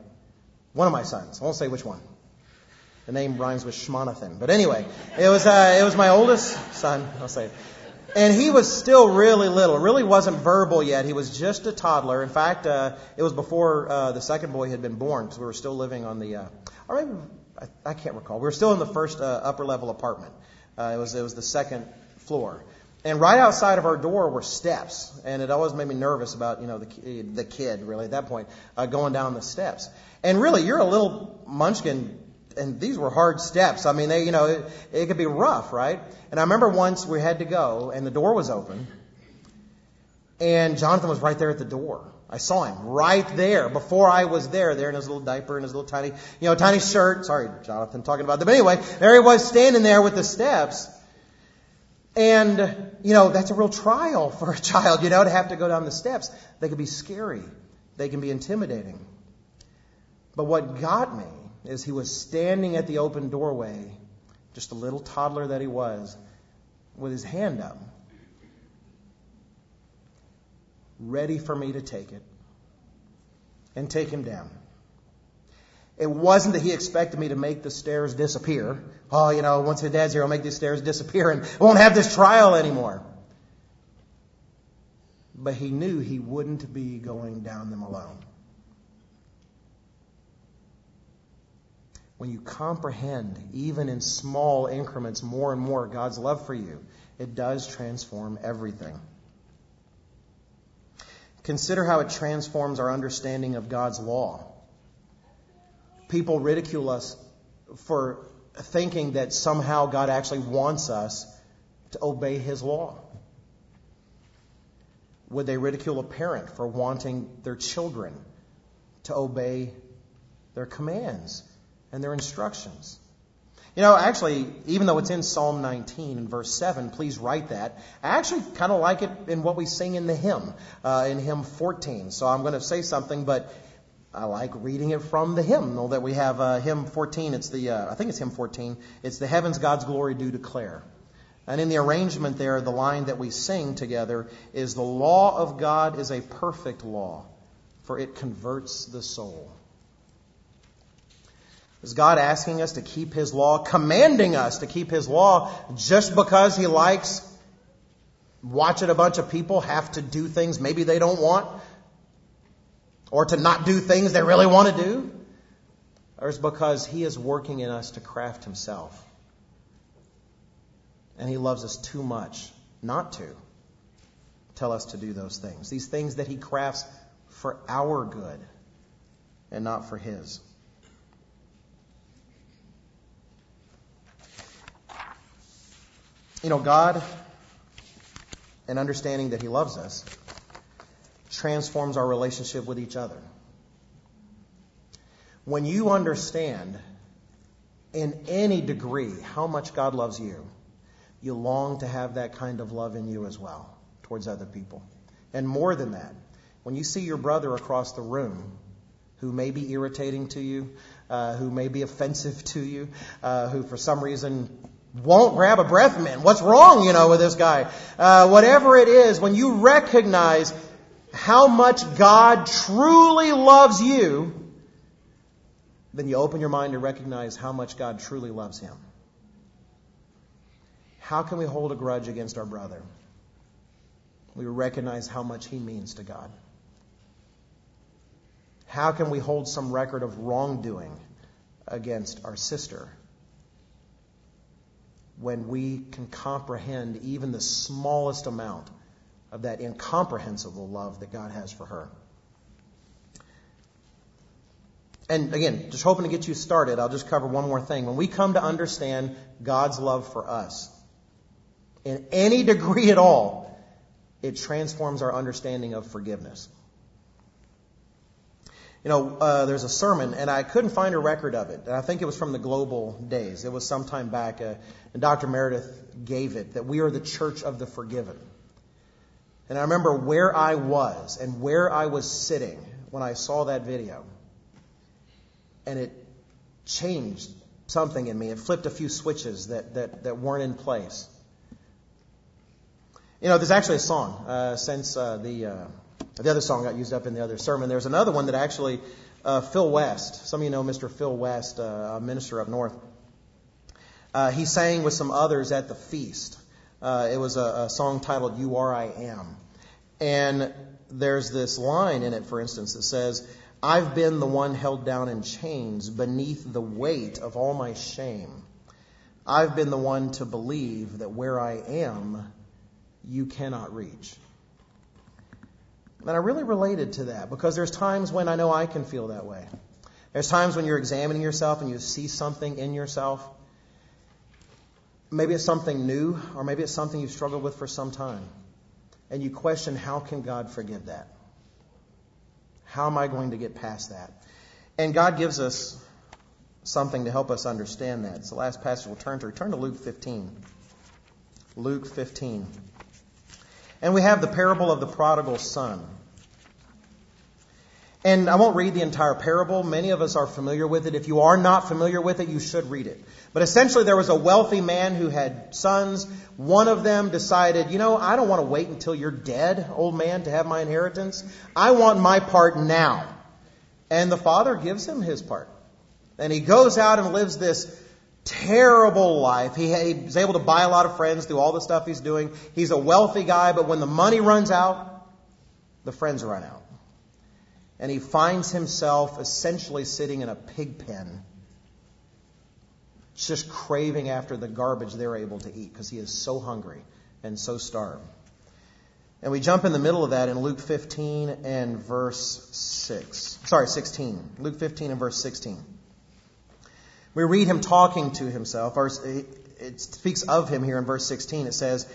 one of my sons. I won't say which one. The name rhymes with Shmonathan. But anyway, it was uh, it was my oldest son. I'll say. And he was still really little. Really wasn't verbal yet. He was just a toddler. In fact, uh, it was before uh, the second boy had been born because we were still living on the, uh, or maybe I, I can't recall. We were still in the first uh, upper level apartment. Uh, it was it was the second floor. And right outside of our door were steps, and it always made me nervous about you know the the kid really at that point uh, going down the steps. And really, you're a little munchkin, and these were hard steps. I mean, they you know it, it could be rough, right? And I remember once we had to go, and the door was open, and Jonathan was right there at the door. I saw him right there before I was there, there in his little diaper and his little tiny, you know, tiny shirt. Sorry, Jonathan, talking about that. But anyway, there he was standing there with the steps. And, you know, that's a real trial for a child, you know, to have to go down the steps. They can be scary. They can be intimidating. But what got me is he was standing at the open doorway, just a little toddler that he was, with his hand up, ready for me to take it and take him down. It wasn't that he expected me to make the stairs disappear. Oh, you know, once his dad's here, I'll make these stairs disappear and I won't have this trial anymore. But he knew he wouldn't be going down them alone. When you comprehend, even in small increments, more and more God's love for you, it does transform everything. Consider how it transforms our understanding of God's law. People ridicule us for thinking that somehow God actually wants us to obey His law. Would they ridicule a parent for wanting their children to obey their commands and their instructions? You know, actually, even though it's in Psalm 19 and verse 7, please write that. I actually kind of like it in what we sing in the hymn, uh, in hymn 14. So I'm going to say something, but I like reading it from the hymn that we have. Uh, hymn 14, it's the, uh, I think it's hymn 14. It's the heavens God's glory do declare. And in the arrangement there, the line that we sing together is the law of God is a perfect law, for it converts the soul. Is God asking us to keep His law, commanding us to keep His law just because He likes watching a bunch of people have to do things maybe they don't want? Or to not do things they really want to do? Or is because He is working in us to craft Himself? And He loves us too much not to tell us to do those things. These things that He crafts for our good and not for His. You know, God, and understanding that He loves us, transforms our relationship with each other. When you understand in any degree how much God loves you, you long to have that kind of love in you as well towards other people. And more than that, when you see your brother across the room who may be irritating to you, uh, who may be offensive to you, uh, who for some reason won't grab a breath mint. What's wrong, you know, with this guy? Uh, whatever it is, when you recognize how much God truly loves you, then you open your mind to recognize how much God truly loves him. How can we hold a grudge against our brother? We recognize how much he means to God. How can we hold some record of wrongdoing against our sister? When we can comprehend even the smallest amount of that incomprehensible love that God has for her. And again, just hoping to get you started, I'll just cover one more thing. When we come to understand God's love for us, in any degree at all, it transforms our understanding of forgiveness. You know, uh, there's a sermon, and I couldn't find a record of it. And I think it was from the global days. It was some time back, uh, and Dr. Meredith gave it that we are the church of the forgiven. And I remember where I was and where I was sitting when I saw that video. And it changed something in me. It flipped a few switches that, that, that weren't in place. You know, there's actually a song uh, since uh, the uh, the other song got used up in the other sermon. There's another one that actually uh, Phil West. Some of you know Mr. Phil West, uh, a minister up north. Uh, he sang with some others at the feast. Uh, it was a, a song titled "You Are I Am," and there's this line in it, for instance, that says, "I've been the one held down in chains beneath the weight of all my shame. I've been the one to believe that where I am, you cannot reach." And I really related to that because there's times when I know I can feel that way. There's times when you're examining yourself and you see something in yourself. Maybe it's something new, or maybe it's something you've struggled with for some time. And you question, how can God forgive that? How am I going to get past that? And God gives us something to help us understand that. It's the last passage we'll turn to. Turn to Luke 15. Luke 15. And we have the parable of the prodigal son. And I won't read the entire parable. Many of us are familiar with it. If you are not familiar with it, you should read it. But essentially, there was a wealthy man who had sons. One of them decided, you know, I don't want to wait until you're dead, old man, to have my inheritance. I want my part now. And the father gives him his part. And he goes out and lives this terrible life. He, he's able to buy a lot of friends through all the stuff he's doing. He's a wealthy guy, but when the money runs out, the friends run out. And he finds himself essentially sitting in a pig pen just craving after the garbage they're able to eat because he is so hungry and so starved. And we jump in the middle of that in Luke 15 and verse 6. Sorry, 16. Luke 15 and verse 16. We read him talking to himself. It speaks of him here in verse 16. It says,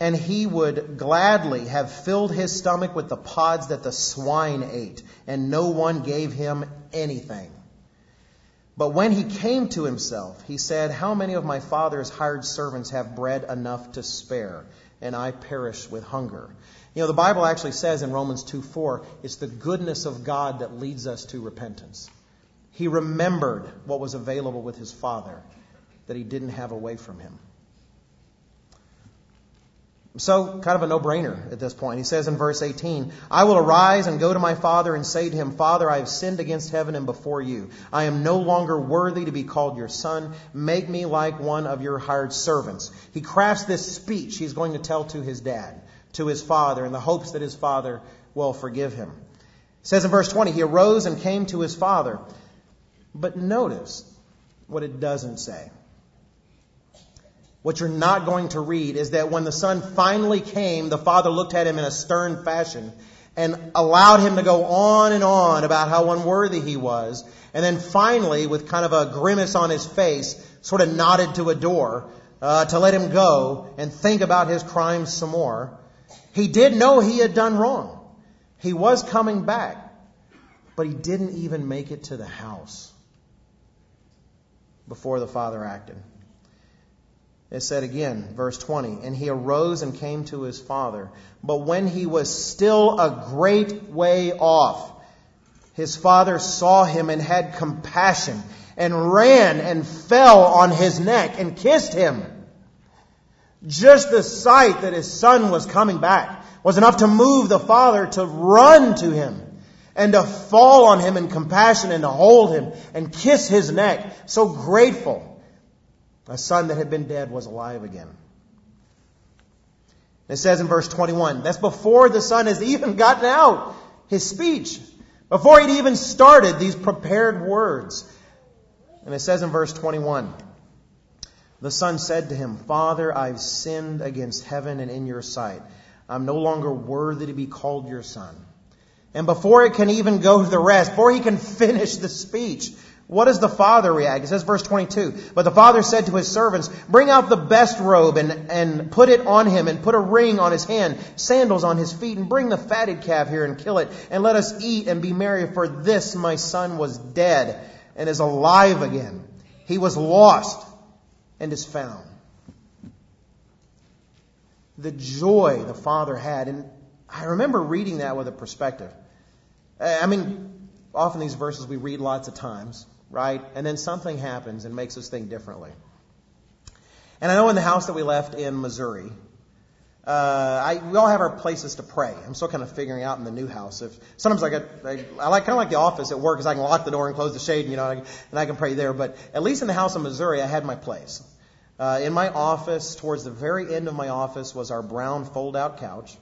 And he would gladly have filled his stomach with the pods that the swine ate, and no one gave him anything. But when he came to himself, he said, How many of my father's hired servants have bread enough to spare? and I perish with hunger. You know, the Bible actually says in Romans 2 4, it's the goodness of God that leads us to repentance. He remembered what was available with his Father that he didn't have away from him. So, kind of a no brainer at this point. He says in verse 18, I will arise and go to my father and say to him, Father, I have sinned against heaven and before you. I am no longer worthy to be called your son. Make me like one of your hired servants. He crafts this speech he's going to tell to his dad, to his father, in the hopes that his father will forgive him. It says in verse 20, He arose and came to his father. But notice what it doesn't say. What you're not going to read is that when the son finally came, the father looked at him in a stern fashion and allowed him to go on and on about how unworthy he was. And then finally, with kind of a grimace on his face, sort of nodded to a door uh, to let him go and think about his crimes some more. He did know he had done wrong. He was coming back, but he didn't even make it to the house before the father acted. It said again, verse 20, and he arose and came to his father. But when he was still a great way off, his father saw him and had compassion and ran and fell on his neck and kissed him. Just the sight that his son was coming back was enough to move the father to run to him and to fall on him in compassion and to hold him and kiss his neck. So grateful a son that had been dead was alive again. It says in verse 21, that's before the son has even gotten out his speech, before he'd even started these prepared words. And it says in verse 21, the son said to him, Father, I've sinned against heaven and in your sight. I'm no longer worthy to be called your son. And before it can even go to the rest, before he can finish the speech, what does the father react? It says verse 22. But the father said to his servants, bring out the best robe and, and put it on him and put a ring on his hand, sandals on his feet and bring the fatted calf here and kill it and let us eat and be merry for this my son was dead and is alive again. He was lost and is found. The joy the father had. And I remember reading that with a perspective. I mean, often these verses we read lots of times right? And then something happens and makes us think differently. And I know in the house that we left in Missouri, uh, I, we all have our places to pray. I'm still kind of figuring out in the new house. If sometimes I get, I, I like kind of like the office at work, because I can lock the door and close the shade, you know, and I, and I can pray there. But at least in the house in Missouri, I had my place. Uh, in my office, towards the very end of my office, was our brown fold-out couch.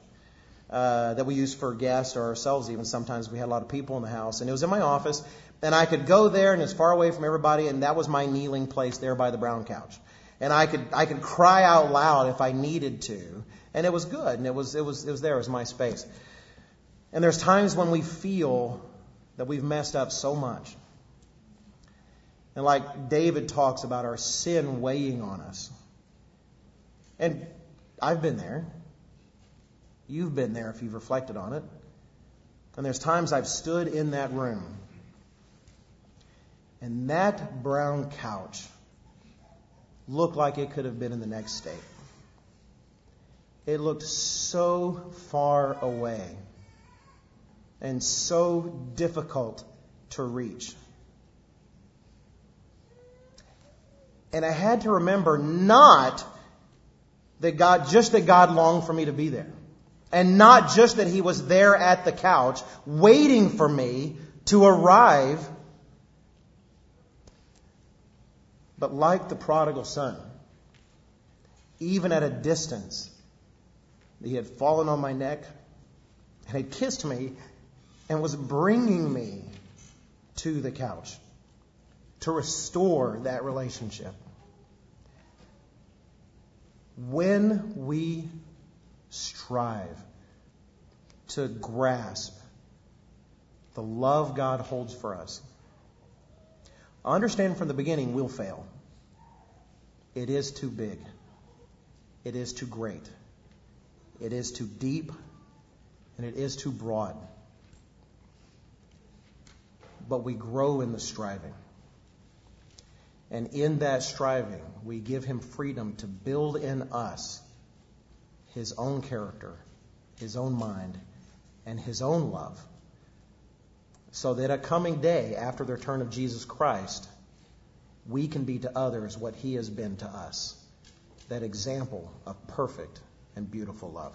Uh, that we used for guests or ourselves even sometimes we had a lot of people in the house and it was in my office and I could go there and as far away from everybody, and that was my kneeling place there by the brown couch. And I could I could cry out loud if I needed to, and it was good, and it was it was it was there, it was my space. And there's times when we feel that we've messed up so much. And like David talks about our sin weighing on us. And I've been there. You've been there if you've reflected on it. And there's times I've stood in that room and that brown couch looked like it could have been in the next state. It looked so far away and so difficult to reach. And I had to remember not that God, just that God longed for me to be there. And not just that He was there at the couch waiting for me to arrive But like the prodigal son, even at a distance, he had fallen on my neck and had kissed me and was bringing me to the couch to restore that relationship. when we strive to grasp the love God holds for us, understand from the beginning we'll fail. It is too big. It is too great. It is too deep. And it is too broad. But we grow in the striving. And in that striving, we give Him freedom to build in us His own character, His own mind, and His own love. So that a coming day after the return of Jesus Christ, we can be to others what He has been to us that example of perfect and beautiful love.